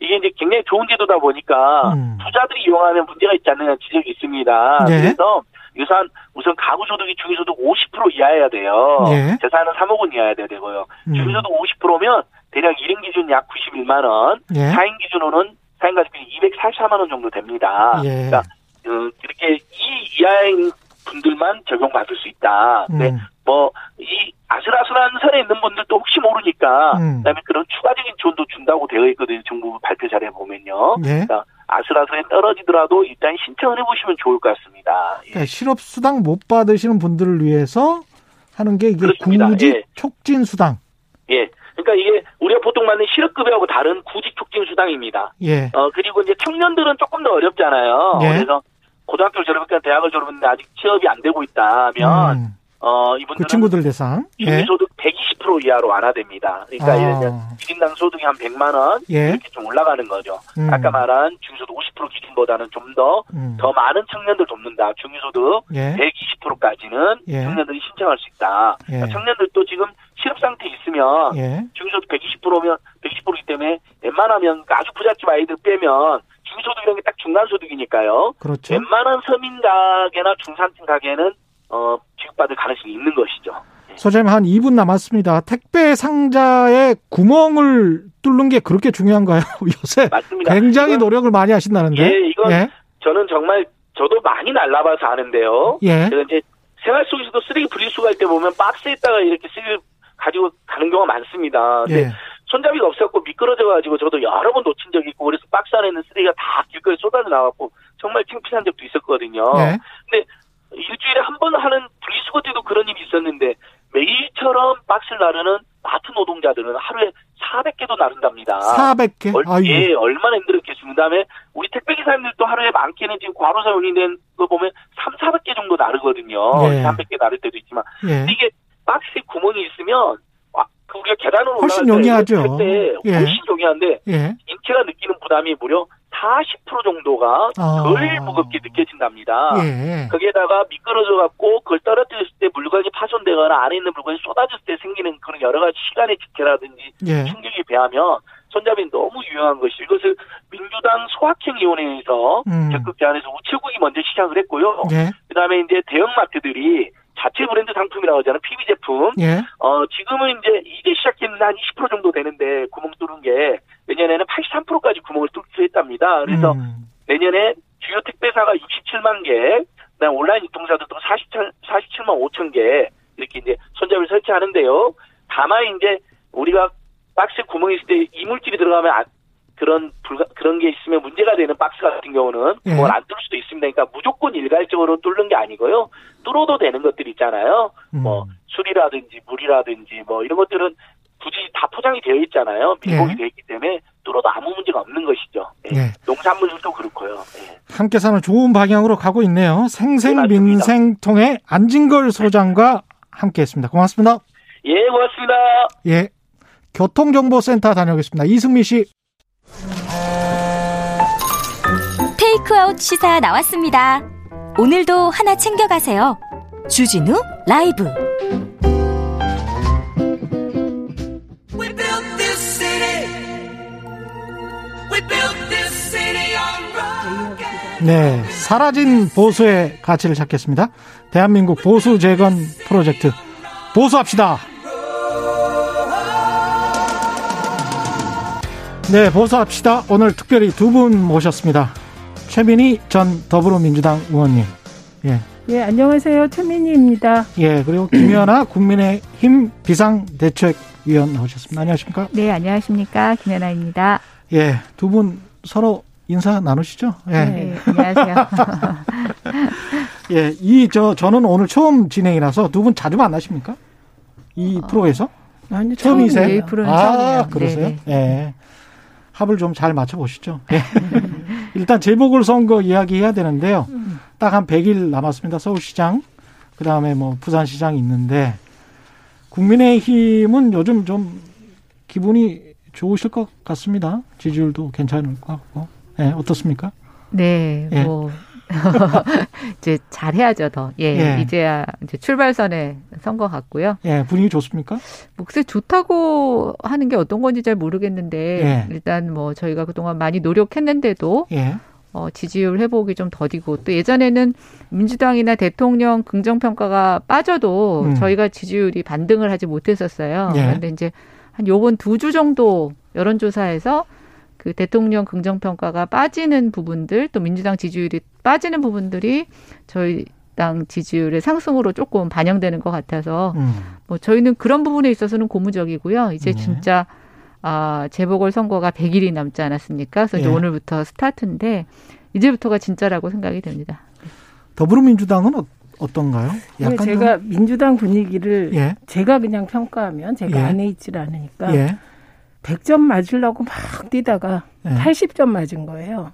[SPEAKER 4] 이게 이제 굉장히 좋은 제도다 보니까
[SPEAKER 1] 음.
[SPEAKER 4] 부자들이 이용하면 문제가 있지 않느냐 지적이 있습니다.
[SPEAKER 1] 예.
[SPEAKER 4] 그래서 우선 우선 가구 소득이 중위소득 50% 이하여야 돼요.
[SPEAKER 1] 예.
[SPEAKER 4] 재산은 3억 원 이하여야 되고요.
[SPEAKER 1] 음.
[SPEAKER 4] 중위소득 50%면 대략 1인 기준 약 91만 원,
[SPEAKER 1] 예.
[SPEAKER 4] 4인 기준으로는 4인 가족이 244만 원 정도 됩니다.
[SPEAKER 1] 예.
[SPEAKER 4] 그러니까 어, 이렇게 이 이하인 분들만 적용받을 수 있다.
[SPEAKER 1] 음.
[SPEAKER 4] 뭐이 아슬아슬한 선에 있는 분들도 혹시 모르니까
[SPEAKER 1] 음.
[SPEAKER 4] 그다음에 그런 추가적인 지원도 준다고 되어 있거든요. 정부 발표 자료에 보면요.
[SPEAKER 1] 예.
[SPEAKER 4] 그러니까 아슬아슬에 떨어지더라도 일단 신청을 해보시면 좋을 것 같습니다. 예.
[SPEAKER 1] 그러니까 실업 수당 못 받으시는 분들을 위해서 하는 게 이게
[SPEAKER 4] 그렇습니다.
[SPEAKER 1] 구직
[SPEAKER 4] 예.
[SPEAKER 1] 촉진 수당.
[SPEAKER 4] 예. 그러니까 이게 우리가 보통 받는 실업급여하고 다른 구직 촉진 수당입니다.
[SPEAKER 1] 예.
[SPEAKER 4] 어 그리고 이제 청년들은 조금 더 어렵잖아요.
[SPEAKER 1] 예.
[SPEAKER 4] 그래서 고등학교 졸업했거나 대학을 졸업했는데 아직 취업이 안 되고 있다면
[SPEAKER 1] 음. 어그
[SPEAKER 4] 이분들은
[SPEAKER 1] 친구들 대상. 예.
[SPEAKER 4] 중위소득 120% 이하로 완화됩니다. 그러니까 예를 들면
[SPEAKER 1] 아.
[SPEAKER 4] 1인당 소득이 한 100만 원
[SPEAKER 1] 예.
[SPEAKER 4] 이렇게 좀 올라가는 거죠.
[SPEAKER 1] 음.
[SPEAKER 4] 아까 말한 중위소득 50% 기준보다는 좀 더더
[SPEAKER 1] 음.
[SPEAKER 4] 많은 청년들 돕는다. 중위소득
[SPEAKER 1] 예.
[SPEAKER 4] 120%까지는
[SPEAKER 1] 예.
[SPEAKER 4] 청년들이 신청할 수 있다.
[SPEAKER 1] 예.
[SPEAKER 4] 그러니까 청년들도 지금 실업 상태에 있으면
[SPEAKER 1] 예.
[SPEAKER 4] 중위소득 120%면 120%이기 때문에 웬만하면 아주 부잣집 아이들 빼면 중위소득이라는 게딱 중간 소득이니까요.
[SPEAKER 1] 그렇죠.
[SPEAKER 4] 웬만한 서민 가게나 중산층 가게는 어, 지급받을 가능성이 있는 것이죠.
[SPEAKER 1] 소장님 한 2분 남았습니다. 택배 상자에 구멍을 뚫는 게 그렇게 중요한가요? <laughs> 요새
[SPEAKER 4] 맞습니다.
[SPEAKER 1] 굉장히
[SPEAKER 4] 이건-
[SPEAKER 1] 노력을 많이 하신다는데.
[SPEAKER 4] 예, 이건
[SPEAKER 1] 예.
[SPEAKER 4] 저는 정말 저도 많이 날라봐서 아는데요.
[SPEAKER 1] 예.
[SPEAKER 4] 제가 이제 생활 속에서도 쓰레기 분리수거 할때 보면 박스에다가 이렇게 쓰레기 가지고 가는 경우가 많습니다. 근데
[SPEAKER 1] 예.
[SPEAKER 4] 손잡이가 없었고 미끄러져가지고 저도 여러 번 놓친 적이 있고 그래서 박스 안에 있는 쓰레기가 다 길거리에 쏟아져 나왔고 정말 창피한 적도 있었거든요.
[SPEAKER 1] 예.
[SPEAKER 4] 일주일에 한 번 하는 분리수거 때도 그런 일이 있었는데 매일처럼 박스를 나르는 마트 노동자들은 하루에 400개도 나른답니다.
[SPEAKER 1] 400개.
[SPEAKER 4] 얼,
[SPEAKER 1] 아유.
[SPEAKER 4] 예, 얼마나 힘들었겠습니까. 그다음에 우리 택배 기사님들도 하루에 많게는 지금 과로사 운행된 거 보면 3, 400개 정도 나르거든요.
[SPEAKER 1] 예.
[SPEAKER 4] 300개 나를 때도 있지만
[SPEAKER 1] 예.
[SPEAKER 4] 근데 이게 박스에 구멍이 있으면 와, 그 우리가 계단으로
[SPEAKER 1] 훨씬
[SPEAKER 4] 올라갈 때
[SPEAKER 1] 용이하죠.
[SPEAKER 4] 택배
[SPEAKER 1] 예.
[SPEAKER 4] 훨씬 용이한데
[SPEAKER 1] 예.
[SPEAKER 4] 인체가 느끼는 부담이 무려 40% 정도가
[SPEAKER 1] 아.
[SPEAKER 4] 덜 무겁게 느껴진답니다.
[SPEAKER 1] 예.
[SPEAKER 4] 거기에다가 미끄러져 갖고 그걸 떨어뜨렸을 때 물건이 파손되거나 안에 있는 물건이 쏟아졌을 때 생기는 그런 여러 가지 시간의 지체라든지
[SPEAKER 1] 예.
[SPEAKER 4] 충격에 비하면 손잡이는 너무 유용한 것이 이것을 민주당 소확행 위원회에서
[SPEAKER 1] 음.
[SPEAKER 4] 적극 제안해서 우체국이 먼저 시작을 했고요.
[SPEAKER 1] 예.
[SPEAKER 4] 그다음에 이제 대형마트들이 자체 브랜드 상품이라고 하잖아요. PB 제품.
[SPEAKER 1] 예.
[SPEAKER 4] 어, 지금은 이제 이제 시작했는데 한 20% 정도 되는데 구멍 뚫은 게 내년에는 83%까지 구멍을 뚫기로 했답니다. 그래서
[SPEAKER 1] 음.
[SPEAKER 4] 내년에 주요 택배사가 67만 개, 그다음 온라인 유통사들도 47, 47만 5천 개 이렇게 이제 손잡이를 설치하는데요. 다만 이제 우리가 박스에 구멍이 있을 때 이물질이 들어가면 안- 그런 불가, 그런 게 있으면 문제가 되는 박스 같은 경우는
[SPEAKER 1] 예.
[SPEAKER 4] 그걸 안 뚫을 수도 있습니다. 그러니까 무조건 일괄적으로 뚫는 게 아니고요. 뚫어도 되는 것들 있잖아요. 뭐
[SPEAKER 1] 음.
[SPEAKER 4] 술이라든지 물이라든지 뭐 이런 것들은 굳이 다 포장이 되어 있잖아요. 밀봉이
[SPEAKER 1] 예.
[SPEAKER 4] 되어 있기 때문에 뚫어도 아무 문제가 없는 것이죠. 예.
[SPEAKER 1] 예.
[SPEAKER 4] 농산물도 그렇고요. 예.
[SPEAKER 1] 함께 사는 좋은 방향으로 가고 있네요.
[SPEAKER 4] 네,
[SPEAKER 1] 생생민생통의 안진걸 소장과 함께했습니다. 고맙습니다.
[SPEAKER 4] 예, 고맙습니다.
[SPEAKER 1] 예. 교통정보센터 다녀오겠습니다. 이승미 씨.
[SPEAKER 5] 테이크아웃 시사 나왔습니다. 오늘도 하나 챙겨가세요. 주진우 라이브.
[SPEAKER 1] 네. 사라진 보수의 가치를 찾겠습니다. 대한민국 보수 재건 프로젝트. 보수합시다. 네, 보수합시다. 오늘 특별히 두 분 모셨습니다. 최민희 전 더불어민주당 의원님. 예.
[SPEAKER 6] 예, 안녕하세요. 최민희입니다.
[SPEAKER 1] 예, 그리고 김연아 <clears throat> 국민의힘 비상대책위원 나오셨습니다. 안녕하십니까?
[SPEAKER 6] 네, 안녕하십니까. 김연아입니다.
[SPEAKER 1] 예, 두 분 서로 인사 나누시죠? 예.
[SPEAKER 6] 네, 안녕하세요. <laughs>
[SPEAKER 1] 예, 이, 저, 저는 오늘 처음 진행이라서 두 분 자주 만나십니까? 이 프로에서?
[SPEAKER 6] 아니,
[SPEAKER 1] 처음이세요?
[SPEAKER 6] 처음이에요. 이 프로는
[SPEAKER 1] 아,
[SPEAKER 6] 처음이에요.
[SPEAKER 1] 그러세요?
[SPEAKER 6] 네네.
[SPEAKER 1] 예. 합을 좀 잘 맞춰보시죠. 예. <laughs> 일단 재보궐선거 이야기해야 되는데요. 딱 한 100일 남았습니다. 서울시장, 그 다음에 뭐 부산시장 있는데, 국민의힘은 요즘 좀 기분이 좋으실 것 같습니다. 지지율도 괜찮을 것 같고. 예, 어떻습니까?
[SPEAKER 6] 네,
[SPEAKER 1] 예.
[SPEAKER 6] 뭐 <laughs> 이제 잘해야죠 더. 예,
[SPEAKER 1] 예.
[SPEAKER 6] 이제야 이제 출발선에 선 것 같고요.
[SPEAKER 1] 예, 분위기 좋습니까?
[SPEAKER 6] 뭐 글쎄 좋다고 하는 게 어떤 건지 잘 모르겠는데
[SPEAKER 1] 예.
[SPEAKER 6] 일단 뭐 저희가 그동안 많이 노력했는데도
[SPEAKER 1] 예.
[SPEAKER 6] 어, 지지율 회복이 좀 더디고 또 예전에는 민주당이나 대통령 긍정평가가 빠져도
[SPEAKER 1] 음.
[SPEAKER 6] 저희가 지지율이 반등을 하지 못했었어요.
[SPEAKER 1] 예.
[SPEAKER 6] 그런데 이제 한 요번 두 주 정도 여론조사에서 그 대통령 긍정평가가 빠지는 부분들 또 민주당 지지율이 빠지는 부분들이 저희 당 지지율의 상승으로 조금 반영되는 것 같아서
[SPEAKER 1] 음.
[SPEAKER 6] 뭐 저희는 그런 부분에 있어서는 고무적이고요. 이제
[SPEAKER 1] 네.
[SPEAKER 6] 진짜 아 재보궐 선거가 100일이 남지 않았습니까? 그래서 이제
[SPEAKER 1] 예.
[SPEAKER 6] 오늘부터 스타트인데 이제부터가 진짜라고 생각이 됩니다.
[SPEAKER 1] 더불어민주당은 어, 어떤가요?
[SPEAKER 7] 네,
[SPEAKER 1] 약간
[SPEAKER 7] 제가 민주당 분위기를
[SPEAKER 1] 좀, 예.
[SPEAKER 7] 제가 그냥 평가하면 제가
[SPEAKER 1] 예.
[SPEAKER 7] 안에 있질 않으니까
[SPEAKER 1] 예.
[SPEAKER 7] 100점 맞으려고 막 뛰다가
[SPEAKER 1] 예.
[SPEAKER 7] 80점 맞은 거예요.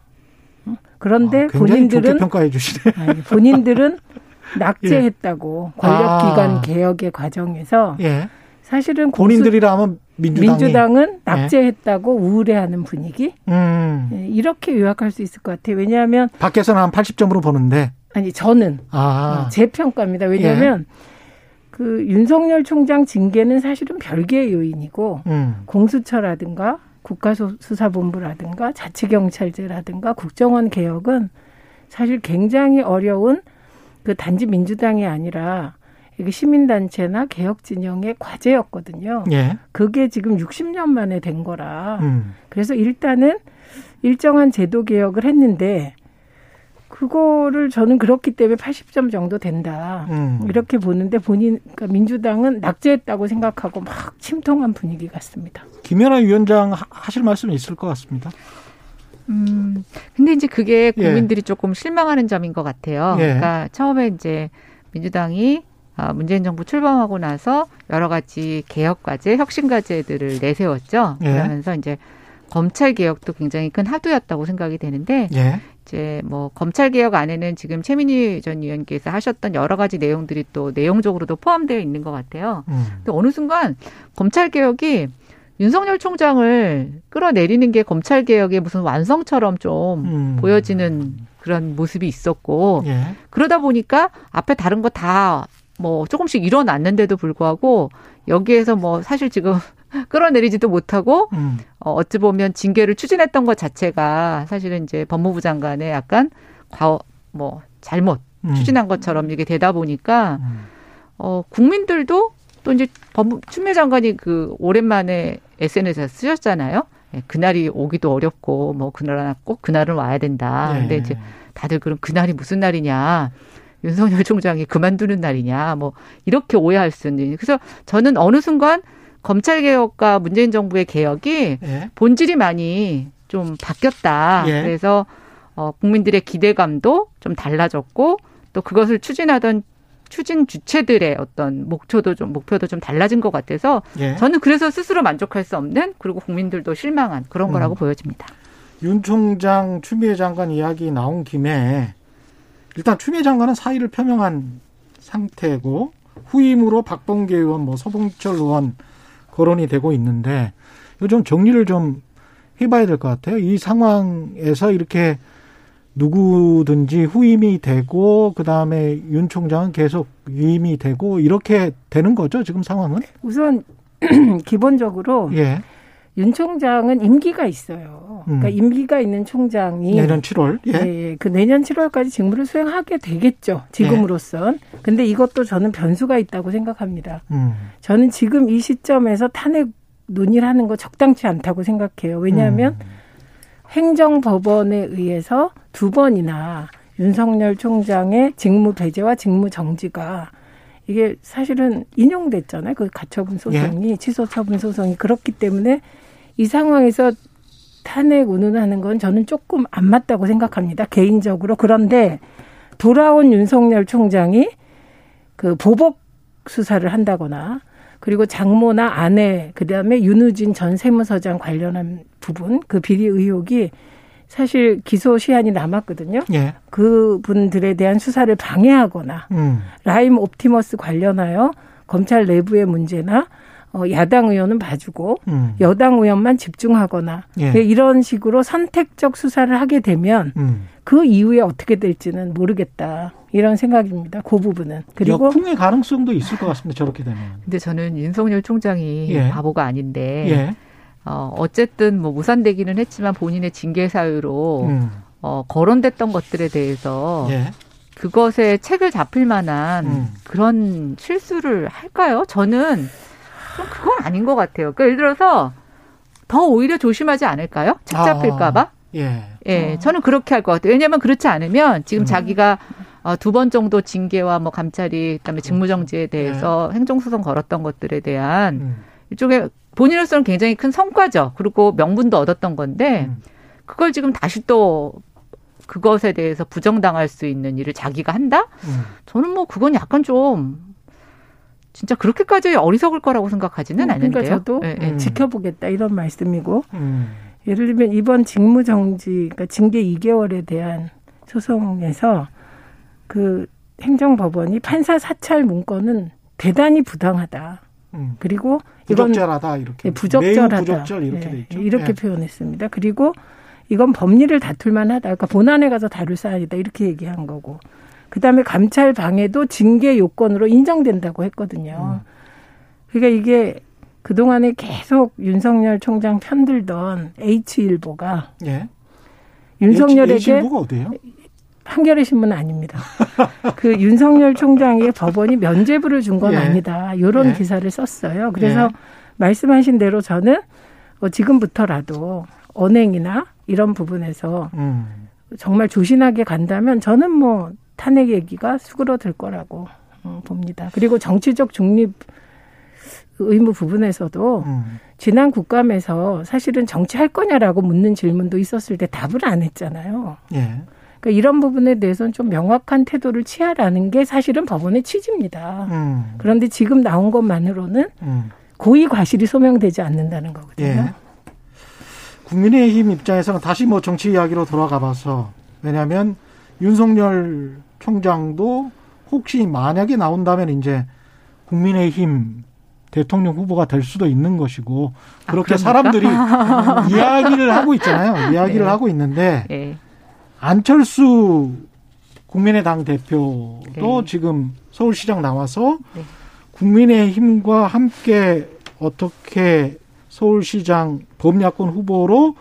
[SPEAKER 7] 응? 그런데
[SPEAKER 1] 아,
[SPEAKER 7] 본인들은
[SPEAKER 1] 평가해 주시네.
[SPEAKER 7] 아니, 본인들은 <laughs> 낙제했다고 권력기관
[SPEAKER 1] 아.
[SPEAKER 7] 개혁의 과정에서
[SPEAKER 1] 예.
[SPEAKER 7] 사실은
[SPEAKER 1] 본인들이라면 민주당이
[SPEAKER 7] 민주당은 낙제했다고 우울해하는 분위기
[SPEAKER 1] 음.
[SPEAKER 7] 예, 이렇게 요약할 수 있을 것 같아요. 왜냐하면
[SPEAKER 1] 밖에서는 한 80점으로 보는데
[SPEAKER 7] 아니 저는
[SPEAKER 1] 아.
[SPEAKER 7] 어, 제 평가입니다. 왜냐하면 그 윤석열 총장 징계는 사실은 별개의 요인이고
[SPEAKER 1] 음.
[SPEAKER 7] 공수처라든가 국가수사본부라든가 자치경찰제라든가 국정원 개혁은 사실 굉장히 어려운 그 단지 민주당이 아니라 이게 시민단체나 개혁 진영의 과제였거든요.
[SPEAKER 1] 예.
[SPEAKER 7] 그게 지금 60년 만에 된 거라.
[SPEAKER 1] 음.
[SPEAKER 7] 그래서 일단은 일정한 제도 개혁을 했는데 그거를 저는 그렇기 때문에 80점 정도 된다.
[SPEAKER 1] 음.
[SPEAKER 7] 이렇게 보는데 본인 그러니까 민주당은 낙제했다고 생각하고 막 침통한 분위기 같습니다.
[SPEAKER 1] 김연아 위원장 하- 하실 말씀 있을 것 같습니다.
[SPEAKER 6] 음, 근데 이제 그게
[SPEAKER 1] 예.
[SPEAKER 6] 국민들이 조금 실망하는 점인 것 같아요.
[SPEAKER 1] 예.
[SPEAKER 6] 그러니까 처음에 이제 민주당이 아, 문재인 정부 출범하고 나서 여러 가지 개혁 과제, 혁신 과제들을 내세웠죠.
[SPEAKER 1] 예.
[SPEAKER 6] 그러면서 이제 검찰 개혁도 굉장히 큰 하도였다고 생각이 되는데
[SPEAKER 1] 예.
[SPEAKER 6] 이제 뭐 검찰 개혁 안에는 지금 최민희 전 의원께서 하셨던 여러 가지 내용들이 또 내용적으로도 포함되어 있는 것 같아요.
[SPEAKER 1] 음.
[SPEAKER 6] 근데 어느 순간 검찰 개혁이 윤석열 총장을 끌어내리는 게 검찰 개혁의 무슨 완성처럼 좀
[SPEAKER 1] 음.
[SPEAKER 6] 보여지는 그런 모습이 있었고
[SPEAKER 1] 예.
[SPEAKER 6] 그러다 보니까 앞에 다른 거 다 뭐 조금씩 일어났는데도 불구하고 여기에서 뭐 사실 지금 끌어내리지도 못하고
[SPEAKER 1] 음.
[SPEAKER 6] 어, 어찌 보면 징계를 추진했던 것 자체가 사실은 이제 법무부 장관의 약간 과, 뭐 잘못
[SPEAKER 1] 음.
[SPEAKER 6] 추진한 것처럼 이게 되다 보니까
[SPEAKER 1] 음.
[SPEAKER 6] 어, 국민들도 또 이제 법무 추미애 장관이 그 오랜만에 SNS에 쓰셨잖아요. 예, 그날이 오기도 어렵고 뭐 그날 꼭 그날은 와야 된다.
[SPEAKER 1] 예.
[SPEAKER 6] 근데 이제 다들 그럼 그날이 무슨 날이냐? 윤석열 총장이 그만두는 날이냐? 뭐 이렇게 오해할 수 있는. 그래서 저는 어느 순간 검찰 개혁과 문재인 정부의 개혁이
[SPEAKER 1] 예.
[SPEAKER 6] 본질이 많이 좀 바뀌었다.
[SPEAKER 1] 예.
[SPEAKER 6] 그래서 어, 국민들의 기대감도 좀 달라졌고 또 그것을 추진하던 추진 주체들의 어떤 목표도 좀 목표도 좀 달라진 것 같아서
[SPEAKER 1] 예.
[SPEAKER 6] 저는 그래서 스스로 만족할 수 없는 그리고 국민들도 실망한 그런 거라고
[SPEAKER 1] 음.
[SPEAKER 6] 보여집니다.
[SPEAKER 1] 윤 총장, 추미애 장관 이야기 나온 김에 일단 추미애 장관은 사의를 표명한 상태고 후임으로 박범계 의원, 뭐 서봉철 의원 거론이 되고 있는데 이거 좀 정리를 좀 해봐야 될 것 같아요. 이 상황에서 이렇게 누구든지 후임이 되고 그 다음에 윤 총장은 계속 유임이 되고 이렇게 되는 거죠 지금 상황은?
[SPEAKER 7] 우선 <clears throat> 기본적으로
[SPEAKER 1] 예.
[SPEAKER 7] 윤 총장은 임기가 있어요. 그러니까
[SPEAKER 1] 음.
[SPEAKER 7] 임기가 있는 총장이
[SPEAKER 1] 내년 7월. 예.
[SPEAKER 7] 예, 예. 그 내년 7월까지 직무를 수행하게 되겠죠. 지금으로선. 근데 이것도 저는 변수가 있다고 생각합니다.
[SPEAKER 1] 음.
[SPEAKER 7] 저는 지금 이 시점에서 탄핵 논의를 하는 거 적당치 않다고 생각해요. 왜냐하면
[SPEAKER 1] 음.
[SPEAKER 7] 행정법원에 의해서 두 번이나 윤석열 총장의 직무 배제와 직무 정지가 이게 사실은 인용됐잖아요. 그 가처분 소송이 취소 처분 소송이 그렇기 때문에 이 상황에서 탄핵 운운하는 건 저는 조금 안 맞다고 생각합니다. 개인적으로 그런데 돌아온 윤석열 총장이 그 보복 수사를 한다거나 그리고 장모나 아내 그다음에 윤우진 전 세무서장 관련한 부분 그 비리 의혹이 사실 기소 시한이 남았거든요.
[SPEAKER 1] 예.
[SPEAKER 7] 그 분들에 대한 수사를 방해하거나
[SPEAKER 1] 음.
[SPEAKER 7] 라임 옵티머스 관련하여 검찰 내부의 문제나 어, 야당 의원은 봐주고
[SPEAKER 1] 음.
[SPEAKER 7] 여당 의원만 집중하거나
[SPEAKER 1] 예.
[SPEAKER 7] 이런 식으로 선택적 수사를 하게 되면
[SPEAKER 1] 음.
[SPEAKER 7] 그 이후에 어떻게 될지는 모르겠다 이런 생각입니다. 그 부분은 그리고
[SPEAKER 1] 역풍의 가능성도 있을 것 같습니다. 저렇게 되면.
[SPEAKER 6] 근데 저는 윤석열 총장이
[SPEAKER 1] 예.
[SPEAKER 6] 바보가 아닌데
[SPEAKER 1] 예.
[SPEAKER 6] 어, 어쨌든 뭐 무산되기는 했지만 본인의 징계 사유로
[SPEAKER 1] 음.
[SPEAKER 6] 어, 거론됐던 것들에 대해서
[SPEAKER 1] 예.
[SPEAKER 6] 그것에 책을 잡힐 만한
[SPEAKER 1] 음.
[SPEAKER 6] 그런 실수를 할까요? 저는 좀 그건 아닌 것 같아요. 그러니까 예를 들어서 더 오히려 조심하지 않을까요? 책 잡힐까봐?
[SPEAKER 1] 예.
[SPEAKER 6] 예, 저는 그렇게 할 것 같아요. 왜냐하면 그렇지 않으면 지금
[SPEAKER 1] 음.
[SPEAKER 6] 자기가 어, 두 번 정도 징계와 뭐 감찰이 그다음에 직무정지에 대해서 행정소송 걸었던 것들에 대한
[SPEAKER 1] 음.
[SPEAKER 6] 일종의 본인으로서는 굉장히 큰 성과죠. 그리고 명분도 얻었던 건데
[SPEAKER 1] 음.
[SPEAKER 6] 그걸 지금 다시 또 그것에 대해서 부정당할 수 있는 일을 자기가 한다?
[SPEAKER 1] 음.
[SPEAKER 6] 저는 뭐 그건 약간 좀 진짜 그렇게까지 어리석을 거라고 생각하지는
[SPEAKER 7] 음, 그러니까
[SPEAKER 6] 않는데요.
[SPEAKER 7] 저도
[SPEAKER 6] 예, 예.
[SPEAKER 1] 음.
[SPEAKER 7] 지켜보겠다 이런 말씀이고
[SPEAKER 1] 음.
[SPEAKER 7] 예를 들면 이번 직무정지, 그러니까 징계 2개월에 대한 소송에서 그 행정법원이 판사 사찰 문건은 대단히 부당하다.
[SPEAKER 1] 음.
[SPEAKER 7] 그리고
[SPEAKER 1] 부적절하다 이렇게.
[SPEAKER 7] 네, 부적절하다.
[SPEAKER 1] 매우 부적절 이렇게
[SPEAKER 7] 네,
[SPEAKER 1] 돼 있죠.
[SPEAKER 7] 이렇게
[SPEAKER 1] 예.
[SPEAKER 7] 표현했습니다. 그리고 이건 법리를 다툴 만하다. 그러니까 본안에 가서 다룰 사안이다. 이렇게 얘기한 거고. 그다음에 감찰 방해도 징계 요건으로 인정된다고 했거든요. 그러니까 이게 그동안에 계속 윤석열 총장 편들던 H일보가
[SPEAKER 1] 예.
[SPEAKER 7] 윤석열에게
[SPEAKER 1] H일보가 어디예요?
[SPEAKER 7] 한겨레 신문은 아닙니다. <laughs> 그 윤석열 총장에게 법원이 면죄부를 준건
[SPEAKER 1] 예.
[SPEAKER 7] 아니다. 이런
[SPEAKER 1] 예.
[SPEAKER 7] 기사를 썼어요. 그래서
[SPEAKER 1] 예.
[SPEAKER 7] 말씀하신 대로 저는 어, 지금부터라도 언행이나 이런 부분에서
[SPEAKER 1] 음.
[SPEAKER 7] 정말 조신하게 간다면 저는 뭐 탄핵 얘기가 수그러들 거라고 어, 봅니다. 그리고 정치적 중립 의무 부분에서도
[SPEAKER 1] 음.
[SPEAKER 7] 지난 국감에서 사실은 정치할 거냐라고 묻는 질문도 있었을 때 답을 안 했잖아요.
[SPEAKER 1] 예.
[SPEAKER 7] 그러니까 이런 부분에 대해서는 좀 명확한 태도를 취하라는 게 사실은 법원의 취지입니다.
[SPEAKER 1] 음.
[SPEAKER 7] 그런데 지금 나온 것만으로는
[SPEAKER 1] 음.
[SPEAKER 7] 고의 과실이 소명되지 않는다는 거거든요.
[SPEAKER 1] 예. 국민의힘 입장에서는 다시 뭐 정치 이야기로 돌아가 봐서 왜냐하면 윤석열 총장도 혹시 만약에 나온다면 이제 국민의힘 대통령 후보가 될 수도 있는 것이고 그렇게
[SPEAKER 6] 그럽니까?
[SPEAKER 1] 사람들이 <laughs> 이야기를 하고 있잖아요. 이야기를
[SPEAKER 6] 네.
[SPEAKER 1] 하고 있는데
[SPEAKER 6] 예.
[SPEAKER 1] 안철수 국민의당 대표도
[SPEAKER 6] 네.
[SPEAKER 1] 지금 서울시장 나와서
[SPEAKER 6] 네.
[SPEAKER 1] 국민의힘과 함께 어떻게 서울시장 범야권 후보로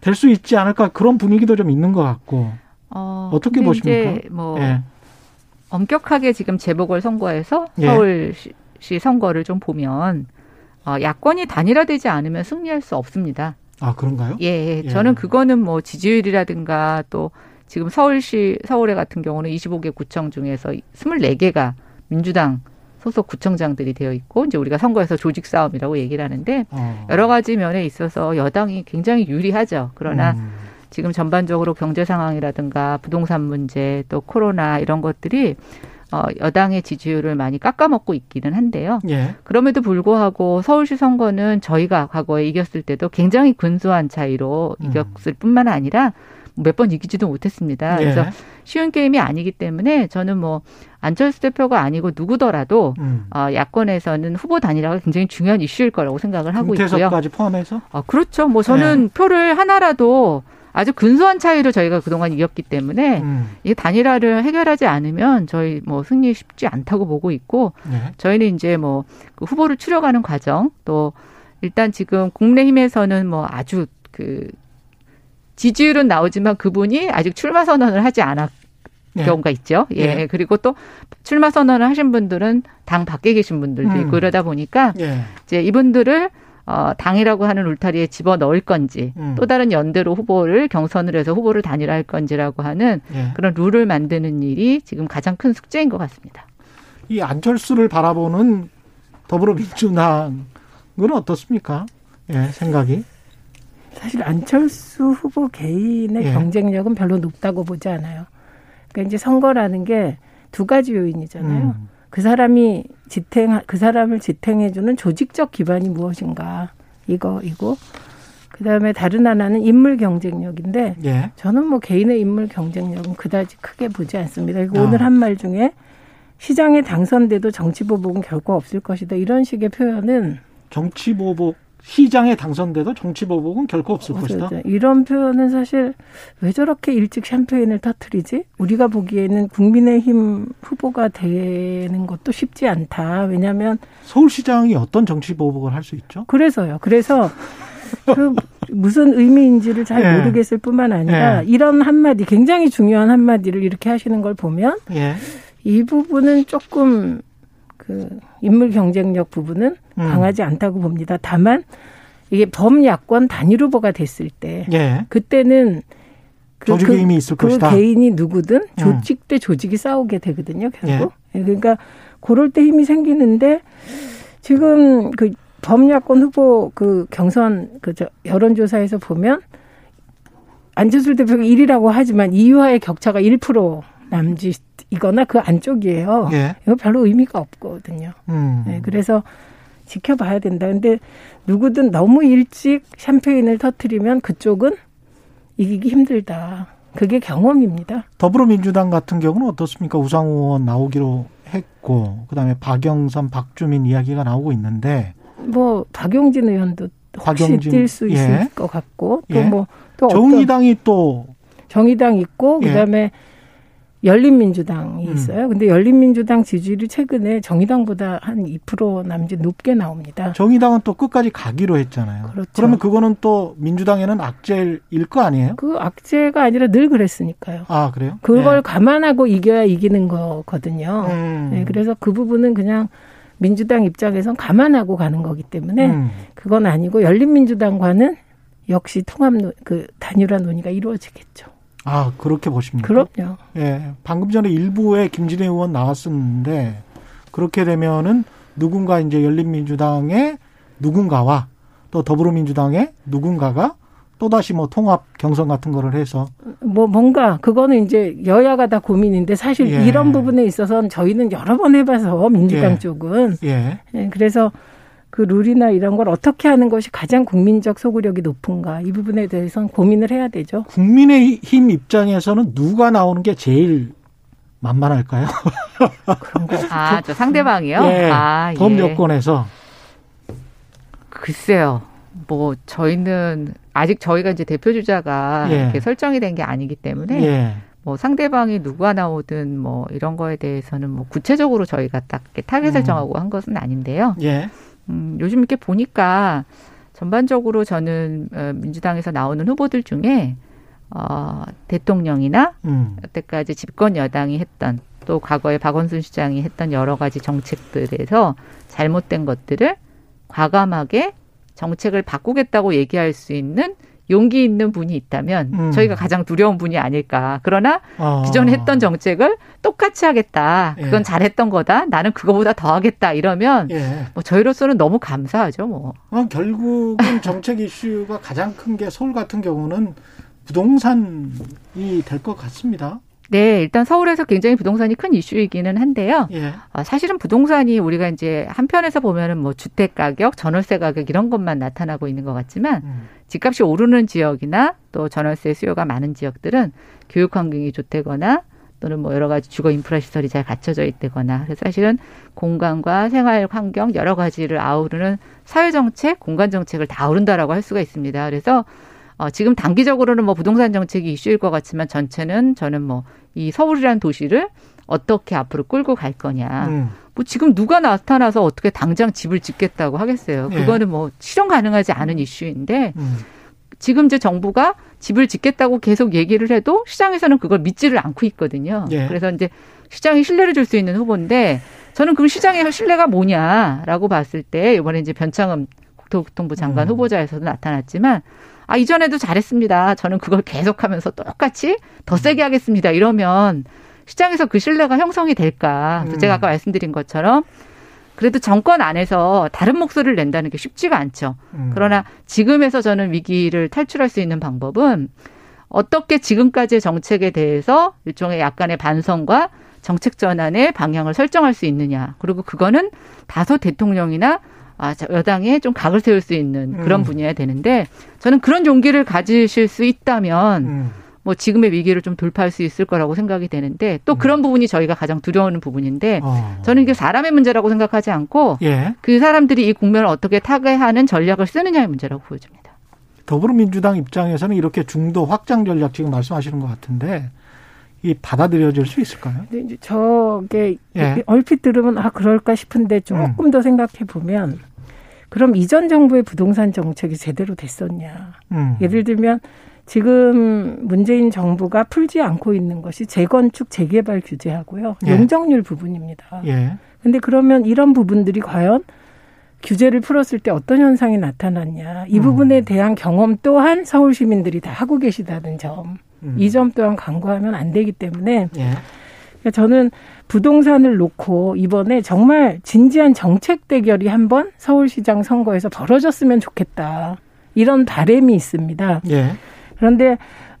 [SPEAKER 1] 될 수 있지 않을까 그런 분위기도 좀 있는 것 같고
[SPEAKER 6] 어,
[SPEAKER 1] 어떻게 보십니까?
[SPEAKER 6] 뭐
[SPEAKER 1] 예.
[SPEAKER 6] 엄격하게 지금 재보궐 선거에서
[SPEAKER 1] 예.
[SPEAKER 6] 서울시 선거를 좀 보면 어, 야권이 단일화되지 않으면 승리할 수 없습니다.
[SPEAKER 1] 아 그런가요?
[SPEAKER 6] 예,
[SPEAKER 1] 예.
[SPEAKER 6] 저는 그거는 뭐 지지율이라든가 또 지금 서울시 서울에 같은 경우는 25개 구청 중에서 24개가 민주당 소속 구청장들이 되어 있고 이제 우리가 선거에서 조직 싸움이라고 얘기를 하는데
[SPEAKER 1] 어.
[SPEAKER 6] 여러 가지 면에 있어서 여당이 굉장히 유리하죠. 그러나
[SPEAKER 1] 음.
[SPEAKER 6] 지금 전반적으로 경제 상황이라든가 부동산 문제 또 코로나 이런 것들이 어, 여당의 지지율을 많이 깎아먹고 있기는 한데요.
[SPEAKER 1] 예.
[SPEAKER 6] 그럼에도 불구하고 서울시 선거는 저희가 과거에 이겼을 때도 굉장히 근소한 차이로
[SPEAKER 1] 음.
[SPEAKER 6] 이겼을 뿐만 아니라 몇 번 이기지도 못했습니다.
[SPEAKER 1] 예.
[SPEAKER 6] 그래서 쉬운 게임이 아니기 때문에 저는 뭐 안철수 대표가 아니고 누구더라도
[SPEAKER 1] 음.
[SPEAKER 6] 어, 야권에서는 후보 단일화가 굉장히 중요한 이슈일 거라고 생각을 하고 있고요.
[SPEAKER 1] 금태섭까지 포함해서
[SPEAKER 6] 아, 그렇죠. 뭐 저는 표를 하나라도 아주 근소한 차이로 저희가 그동안 이겼기 때문에
[SPEAKER 1] 음.
[SPEAKER 6] 이 단일화를 해결하지 않으면 저희 뭐 승리 쉽지 않다고 보고 있고
[SPEAKER 1] 예.
[SPEAKER 6] 저희는 이제 뭐 그 후보를 추려가는 과정 또 일단 지금 국내힘에서는 뭐 아주 그 지지율은 나오지만 그분이 아직 출마 선언을 하지 않았
[SPEAKER 1] 예.
[SPEAKER 6] 경우가 있죠. 예.
[SPEAKER 1] 예.
[SPEAKER 6] 그리고 또 출마 선언을 하신 분들은 당 밖에 계신 분들도 있고
[SPEAKER 1] 음.
[SPEAKER 6] 이러다 보니까
[SPEAKER 1] 예.
[SPEAKER 6] 이제 이분들을 어, 당이라고 하는 울타리에 집어 넣을 건지
[SPEAKER 1] 음.
[SPEAKER 6] 또 다른 연대로 후보를 경선을 해서 후보를 단일화할 건지라고 하는
[SPEAKER 1] 예.
[SPEAKER 6] 그런 룰을 만드는 일이 지금 가장 큰 숙제인 것 같습니다.
[SPEAKER 1] 이 안철수를 바라보는 더불어민주당은 어떻습니까? 예, 생각이.
[SPEAKER 7] 사실 안철수 후보 개인의
[SPEAKER 1] 예.
[SPEAKER 7] 경쟁력은 별로 높다고 보지 않아요. 그러니까 이제 선거라는 게 두 가지 요인이잖아요.
[SPEAKER 1] 음.
[SPEAKER 7] 그 사람이 지탱 그 사람을 지탱해 주는 조직적 기반이 무엇인가 이거이고 그 다음에 다른 하나는 인물 경쟁력인데
[SPEAKER 1] 예.
[SPEAKER 7] 저는 뭐 개인의 인물 경쟁력은 그다지 크게 보지 않습니다. 그리고
[SPEAKER 1] 아.
[SPEAKER 7] 오늘 한 말 중에 시장에 당선돼도 정치 보복은 결코 없을 것이다 이런 식의 표현은
[SPEAKER 1] 정치 보복 시장에 당선돼도 정치 보복은 결코 없을 것이다.
[SPEAKER 7] 맞아요. 이런 표현은 사실 왜 저렇게 일찍 샴페인을 터트리지? 우리가 보기에는 국민의힘 후보가 되는 것도 쉽지 않다. 왜냐하면
[SPEAKER 1] 서울시장이 어떤 정치 보복을 할 수 있죠?
[SPEAKER 7] 그래서요. 그래서 그 무슨 의미인지를 잘 <laughs>
[SPEAKER 1] 예.
[SPEAKER 7] 모르겠을 뿐만 아니라
[SPEAKER 1] 예.
[SPEAKER 7] 이런 한마디 굉장히 중요한 한마디를 이렇게 하시는 걸 보면
[SPEAKER 1] 예.
[SPEAKER 7] 이 부분은 조금 그 인물 경쟁력 부분은
[SPEAKER 1] 음.
[SPEAKER 7] 강하지 않다고 봅니다. 다만 이게 범야권 단일 후보가 됐을 때
[SPEAKER 1] 예.
[SPEAKER 7] 그때는 그,
[SPEAKER 1] 조직의
[SPEAKER 7] 그-
[SPEAKER 1] 힘이 있을
[SPEAKER 7] 그
[SPEAKER 1] 것이다.
[SPEAKER 7] 개인이 누구든
[SPEAKER 1] 음.
[SPEAKER 7] 조직 대 조직이 싸우게 되거든요. 결국. 예, 그러니까 그럴 때 힘이 생기는데 지금 그 범야권 후보 그 경선 그 저 여론조사에서 보면 안철수 대표가 1위라고 하지만 이유와의 격차가 1% 남짓이거나 그 안쪽이에요.
[SPEAKER 1] 예.
[SPEAKER 7] 이거 별로 의미가 없거든요.
[SPEAKER 1] 음.
[SPEAKER 7] 네, 그래서 지켜봐야 된다. 근데 누구든 너무 일찍 샴페인을 터트리면 그쪽은 이기기 힘들다. 그게 경험입니다.
[SPEAKER 1] 더불어민주당 같은 경우는 어떻습니까? 우상호 의원 나오기로 했고, 그 다음에 박영선, 박주민 이야기가 나오고 있는데,
[SPEAKER 7] 뭐 박용진 의원도 혹시 뛸 수 있을
[SPEAKER 1] 예.
[SPEAKER 7] 것 같고
[SPEAKER 1] 예.
[SPEAKER 7] 또뭐또
[SPEAKER 1] 정의당이 또,
[SPEAKER 7] 정의당 있고
[SPEAKER 1] 예.
[SPEAKER 7] 그다음에 열린민주당이
[SPEAKER 1] 음.
[SPEAKER 7] 있어요. 근데 열린민주당 지지율이 최근에 정의당보다 한 2% 남짓 높게 나옵니다.
[SPEAKER 1] 정의당은 또 끝까지 가기로 했잖아요.
[SPEAKER 7] 그렇죠.
[SPEAKER 1] 그러면 그거는 또 민주당에는 악재일 거 아니에요?
[SPEAKER 7] 그 악재가 아니라 늘 그랬으니까요.
[SPEAKER 1] 아, 그래요?
[SPEAKER 7] 그걸
[SPEAKER 1] 예.
[SPEAKER 7] 감안하고 이겨야 이기는 거거든요.
[SPEAKER 1] 음.
[SPEAKER 7] 네, 그래서 그 부분은 그냥 민주당 입장에선 감안하고 가는 거기 때문에
[SPEAKER 1] 음.
[SPEAKER 7] 그건 아니고 열린민주당과는 역시 통합 논- 그 단일화 논의가 이루어지겠죠.
[SPEAKER 1] 아, 그렇게 보십니까?
[SPEAKER 7] 그럼요.
[SPEAKER 1] 예. 방금 전에 일부에 김진애 의원 나왔었는데, 그렇게 되면은 누군가 이제 열린민주당의 누군가와 또 더불어민주당의 누군가가 또다시 뭐 통합 경선 같은 거를 해서
[SPEAKER 7] 뭐 뭔가 그거는 이제 여야가 다 고민인데 사실
[SPEAKER 1] 예.
[SPEAKER 7] 이런 부분에 있어서는 저희는 여러 번 해봐서 민주당
[SPEAKER 1] 예.
[SPEAKER 7] 쪽은
[SPEAKER 1] 예.
[SPEAKER 7] 예, 그래서 그 룰이나 이런 걸 어떻게 하는 것이 가장 국민적 소구력이 높은가 이 부분에 대해서는 고민을 해야 되죠.
[SPEAKER 1] 국민의힘 입장에서는 누가 나오는 게 제일 만만할까요?
[SPEAKER 7] 그런 거.
[SPEAKER 6] 아, 저 상대방이요?
[SPEAKER 1] 예.
[SPEAKER 6] 아, 예.
[SPEAKER 1] 범여권에서
[SPEAKER 6] 글쎄요. 뭐 저희는 아직 저희가 이제 대표 주자가
[SPEAKER 1] 예.
[SPEAKER 6] 이렇게 설정이 된 게 아니기 때문에
[SPEAKER 1] 예.
[SPEAKER 6] 뭐 상대방이 누가 나오든 뭐 이런 거에 대해서는 뭐 구체적으로 저희가 딱 이렇게 타겟을
[SPEAKER 1] 음.
[SPEAKER 6] 정하고 한 것은 아닌데요.
[SPEAKER 1] 예.
[SPEAKER 6] 음, 요즘 이렇게 보니까 전반적으로 저는 어, 민주당에서 나오는 후보들 중에 어, 대통령이나
[SPEAKER 1] 음.
[SPEAKER 6] 여태까지 집권 여당이 했던 또 과거에 박원순 시장이 했던 여러 가지 정책들에서 잘못된 것들을 과감하게 정책을 바꾸겠다고 얘기할 수 있는 용기 있는 분이 있다면
[SPEAKER 1] 음.
[SPEAKER 6] 저희가 가장 두려운 분이 아닐까. 그러나
[SPEAKER 1] 아.
[SPEAKER 6] 기존에 했던 정책을 똑같이 하겠다. 그건
[SPEAKER 1] 예.
[SPEAKER 6] 잘했던 거다. 나는 그거보다 더 하겠다. 이러면
[SPEAKER 1] 예.
[SPEAKER 6] 뭐 저희로서는 너무 감사하죠. 뭐.
[SPEAKER 1] 어, 결국은 <laughs> 정책 이슈가 가장 큰 게 서울 같은 경우는 부동산이 될 것 같습니다.
[SPEAKER 6] 네, 일단 서울에서 굉장히 부동산이 큰 이슈이기는 한데요.
[SPEAKER 1] 예.
[SPEAKER 6] 아, 사실은 부동산이 우리가 이제 한편에서 보면은 뭐 주택 가격, 전월세 가격 이런 것만 나타나고 있는 것 같지만
[SPEAKER 1] 음.
[SPEAKER 6] 집값이 오르는 지역이나 또 전월세 수요가 많은 지역들은 교육 환경이 좋다거나 또는 뭐 여러 가지 주거 인프라 시설이 잘 갖춰져 있다거나 그래서 사실은 공간과 생활 환경 여러 가지를 아우르는 사회 정책, 공간 정책을 다 아우른다라고 할 수가 있습니다. 그래서 어, 지금 단기적으로는 뭐 부동산 정책이 이슈일 것 같지만 전체는 저는 뭐 이 서울이라는 도시를 어떻게 앞으로 끌고 갈 거냐.
[SPEAKER 1] 음.
[SPEAKER 6] 뭐 지금 누가 나타나서 어떻게 당장 집을 짓겠다고 하겠어요.
[SPEAKER 1] 예.
[SPEAKER 6] 그거는 뭐 실현 가능하지 않은 이슈인데
[SPEAKER 1] 음.
[SPEAKER 6] 지금 이제 정부가 집을 짓겠다고 계속 얘기를 해도 시장에서는 그걸 믿지를 않고 있거든요.
[SPEAKER 1] 예.
[SPEAKER 6] 그래서 이제 시장이 신뢰를 줄 수 있는 후보인데 저는 그럼 시장의 신뢰가 뭐냐라고 봤을 때 이번에 이제 변창흠 국토교통부 장관
[SPEAKER 1] 음.
[SPEAKER 6] 후보자에서도 나타났지만 아 이전에도 잘했습니다. 저는 그걸 계속하면서 똑같이 더 세게 하겠습니다. 이러면 시장에서 그 신뢰가 형성이 될까?
[SPEAKER 1] 음.
[SPEAKER 6] 제가 아까 말씀드린 것처럼 그래도 정권 안에서 다른 목소리를 낸다는 게 쉽지가 않죠.
[SPEAKER 1] 음.
[SPEAKER 6] 그러나 지금에서 저는 위기를 탈출할 수 있는 방법은 어떻게 지금까지의 정책에 대해서 일종의 약간의 반성과 정책 전환의 방향을 설정할 수 있느냐. 그리고 그거는 다소 대통령이나 아, 저 여당에 좀 각을 세울 수 있는 그런
[SPEAKER 1] 음.
[SPEAKER 6] 분야야 되는데 저는 그런 용기를 가지실 수 있다면
[SPEAKER 1] 음.
[SPEAKER 6] 뭐 지금의 위기를 좀 돌파할 수 있을 거라고 생각이 되는데 또 그런 부분이 저희가 가장 두려워하는 부분인데
[SPEAKER 1] 어.
[SPEAKER 6] 저는 이게 사람의 문제라고 생각하지 않고
[SPEAKER 1] 예.
[SPEAKER 6] 그 사람들이 이 국면을 어떻게 타개하는 전략을 쓰느냐의 문제라고 보여집니다.
[SPEAKER 1] 더불어민주당 입장에서는 이렇게 중도 확장 전략 지금 말씀하시는 것 같은데 이 받아들여질 수 있을까요?
[SPEAKER 7] 근데 이제 저게
[SPEAKER 1] 예.
[SPEAKER 7] 얼핏 들으면 아 그럴까 싶은데 조금 더 생각해 보면 그럼 이전 정부의 부동산 정책이 제대로 됐었냐?
[SPEAKER 1] 음.
[SPEAKER 7] 예를 들면 지금 문재인 정부가 풀지 않고 있는 것이 재건축 재개발 규제하고요.
[SPEAKER 1] 예.
[SPEAKER 7] 용적률 부분입니다.
[SPEAKER 1] 예.
[SPEAKER 7] 근데 그러면 이런 부분들이 과연 규제를 풀었을 때 어떤 현상이 나타났냐. 이
[SPEAKER 1] 음.
[SPEAKER 7] 부분에 대한 경험 또한 서울 시민들이 다 하고 계시다는 점.
[SPEAKER 1] 음.
[SPEAKER 7] 이점 또한 간과하면 안 되기 때문에
[SPEAKER 1] 예.
[SPEAKER 7] 그러니까 저는 부동산을 놓고 이번에 정말 진지한 정책 대결이 한번 서울시장 선거에서 벌어졌으면 좋겠다. 이런 바램이 있습니다.
[SPEAKER 1] 예.
[SPEAKER 7] 그런데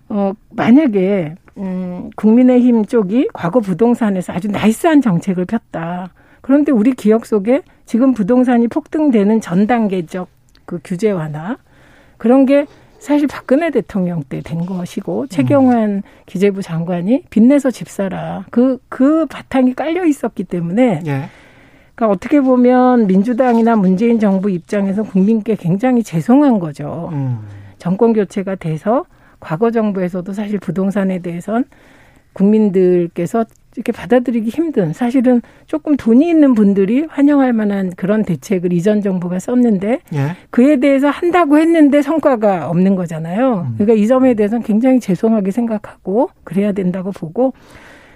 [SPEAKER 7] 어 만약에 음 국민의힘 쪽이 과거 부동산에서 아주 나이스한 정책을 폈다. 그런데 우리 기억 속에 지금 부동산이 폭등되는 전 단계적 그 규제 완화 그런 게 사실 박근혜 대통령 때 된 것이고 최경환 기재부 장관이 빚내서 집 사라 그그 바탕이 깔려 있었기 때문에
[SPEAKER 1] 예.
[SPEAKER 7] 그러니까 어떻게 보면 민주당이나 문재인 정부 입장에서 국민께 굉장히 죄송한 거죠.
[SPEAKER 1] 음.
[SPEAKER 7] 정권 교체가 돼서 과거 정부에서도 사실 부동산에 대해선 국민들께서 이렇게 받아들이기 힘든 사실은 조금 돈이 있는 분들이 환영할 만한 그런 대책을 이전 정부가 썼는데
[SPEAKER 1] 예.
[SPEAKER 7] 그에 대해서 한다고 했는데 성과가 없는 거잖아요. 그러니까 이 점에 대해서는 굉장히 죄송하게 생각하고 그래야 된다고 보고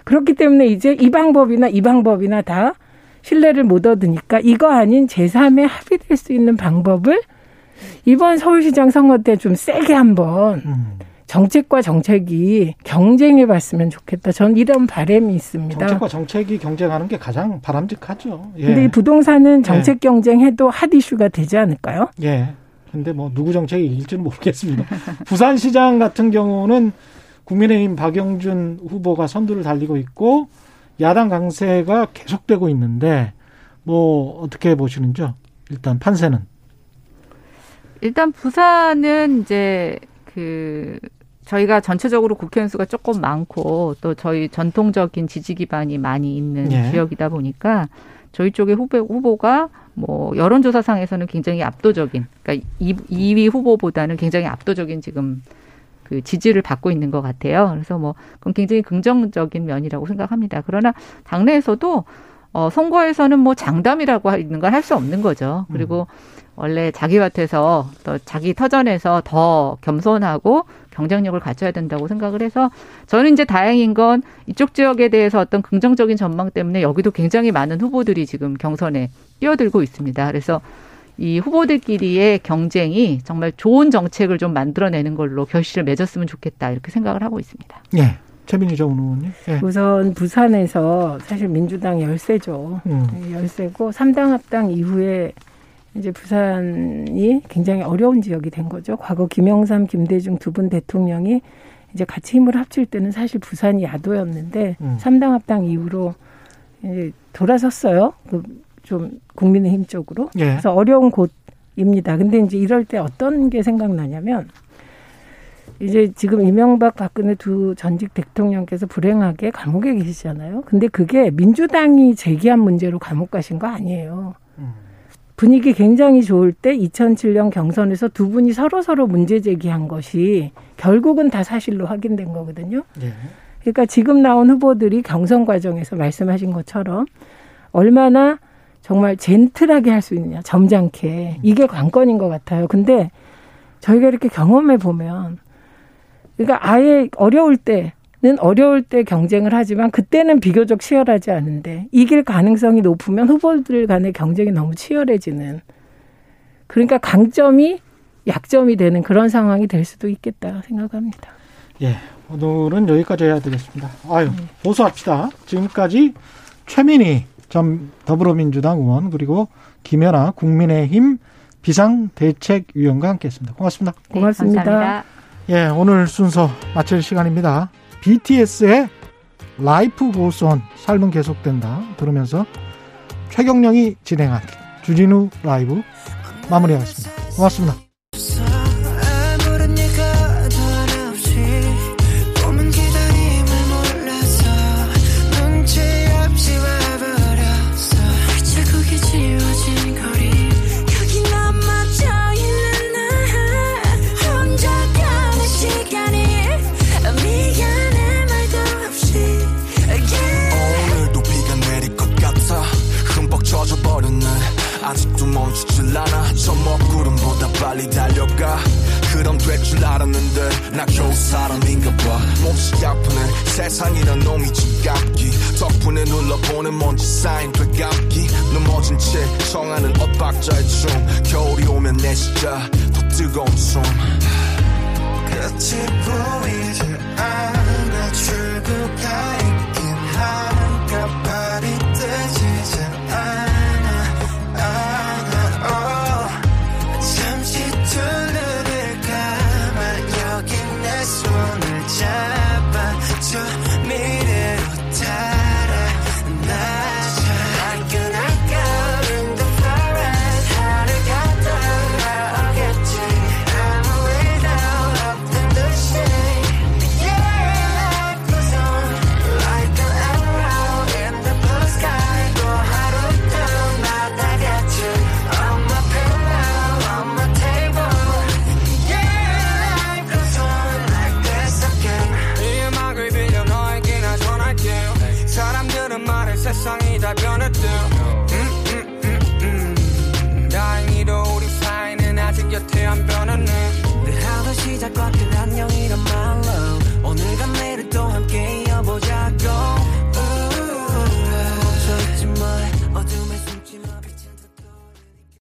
[SPEAKER 7] 그렇기 때문에 이제 이 방법이나 이 방법이나 다 신뢰를 못 얻으니까 이거 아닌 제3의 합의될 수 있는 방법을 이번 서울시장 선거 때 좀 세게 한번
[SPEAKER 1] 음.
[SPEAKER 7] 정책과 정책이 경쟁해 봤으면 좋겠다. 전 이런 바람이 있습니다.
[SPEAKER 1] 정책과 정책이 경쟁하는 게 가장 바람직하죠. 예.
[SPEAKER 7] 근데 이 부동산은 정책 경쟁해도 핫 이슈가 되지 않을까요?
[SPEAKER 1] 예. 근데 뭐 누구 정책이 이길지는 모르겠습니다. <laughs> 부산시장 같은 경우는 국민의힘 박영준 후보가 선두를 달리고 있고 야당 강세가 계속되고 있는데 뭐 어떻게 보시는지요? 일단 판세는
[SPEAKER 6] 일단 부산은 이제 그 저희가 전체적으로 국회의원 수가 조금 많고 또 저희 전통적인 지지 기반이 많이 있는
[SPEAKER 1] 예.
[SPEAKER 6] 지역이다 보니까 저희 쪽의 후보 후보가 뭐 여론조사상에서는 굉장히 압도적인 그러니까 2위 후보보다는 굉장히 압도적인 지금 그 지지를 받고 있는 것 같아요. 그래서 뭐 그건 굉장히 긍정적인 면이라고 생각합니다. 그러나 당내에서도 어 선거에서는 뭐 장담이라고 있는 걸할수 없는 거죠. 그리고 원래 자기 밭에서 또 자기 터전에서 더 겸손하고 경쟁력을 갖춰야 된다고 생각을 해서 저는 이제 다행인 건 이쪽 지역에 대해서 어떤 긍정적인 전망 때문에 여기도 굉장히 많은 후보들이 지금 경선에 뛰어들고 있습니다. 그래서 이 후보들끼리의 경쟁이 정말 좋은 정책을 좀 만들어내는 걸로 결실을 맺었으면 좋겠다 이렇게 생각을 하고 있습니다.
[SPEAKER 1] 예. 최민희 전 의원님. 예.
[SPEAKER 7] 우선 부산에서 사실 민주당 열세죠.
[SPEAKER 1] 음.
[SPEAKER 7] 열세고 삼당 합당 이후에 이제 부산이 굉장히 어려운 지역이 된 거죠. 과거 김영삼, 김대중 두 분 대통령이 이제 같이 힘을 합칠 때는 사실 부산이 야도였는데
[SPEAKER 1] 음.
[SPEAKER 7] 삼당 합당 이후로 이제 돌아섰어요. 그 좀 국민의힘 쪽으로.
[SPEAKER 1] 예.
[SPEAKER 7] 그래서 어려운 곳입니다. 근데 이제 이럴 때 어떤 게 생각나냐면 이제 지금 이명박 박근혜 두 전직 대통령께서 불행하게 감옥에 계시잖아요. 근데 그게 민주당이 제기한 문제로 감옥 가신 거 아니에요.
[SPEAKER 1] 음.
[SPEAKER 7] 분위기 굉장히 좋을 때 2007년 경선에서 두 분이 서로 서로 문제 제기한 것이 결국은 다 사실로 확인된 거거든요.
[SPEAKER 1] 예.
[SPEAKER 7] 그러니까 지금 나온 후보들이 경선 과정에서 말씀하신 것처럼 얼마나 정말 젠틀하게 할 수 있느냐, 점잖게. 이게 관건인 것 같아요. 근데 저희가 이렇게 경험해 보면, 그러니까 아예 어려울 때는 어려울 때 경쟁을 하지만 그때는 비교적 치열하지 않은데 이길 가능성이 높으면 후보들 간의 경쟁이 너무 치열해지는. 그러니까 강점이 약점이 되는 그런 상황이 될 수도 있겠다 생각합니다.
[SPEAKER 1] 예. 오늘은 여기까지 해야 되겠습니다. 아유, 보수합시다. 지금까지 최민희 전 더불어민주당 의원 그리고 김연아 국민의힘 비상대책위원과 함께했습니다. 고맙습니다.
[SPEAKER 6] 네,
[SPEAKER 7] 고맙습니다.
[SPEAKER 6] 감사합니다.
[SPEAKER 1] 예, 오늘 순서 마칠 시간입니다. BTS의 라이프 고스온 삶은 계속된다 들으면서 최경령이 진행한 주진우 라이브 마무리하겠습니다. 고맙습니다.
[SPEAKER 8] 사람인가 봐. 몹시 아프네. 세상이란 놈이 지갑기. 덕분에 눌러보는 먼지 쌓인 되갑기. 넘어진 채 청하는 엇박자의 춤. 겨울이 오면 내 시자 더 뜨거운 숨.
[SPEAKER 9] 끝이 보이지 않아. 출구가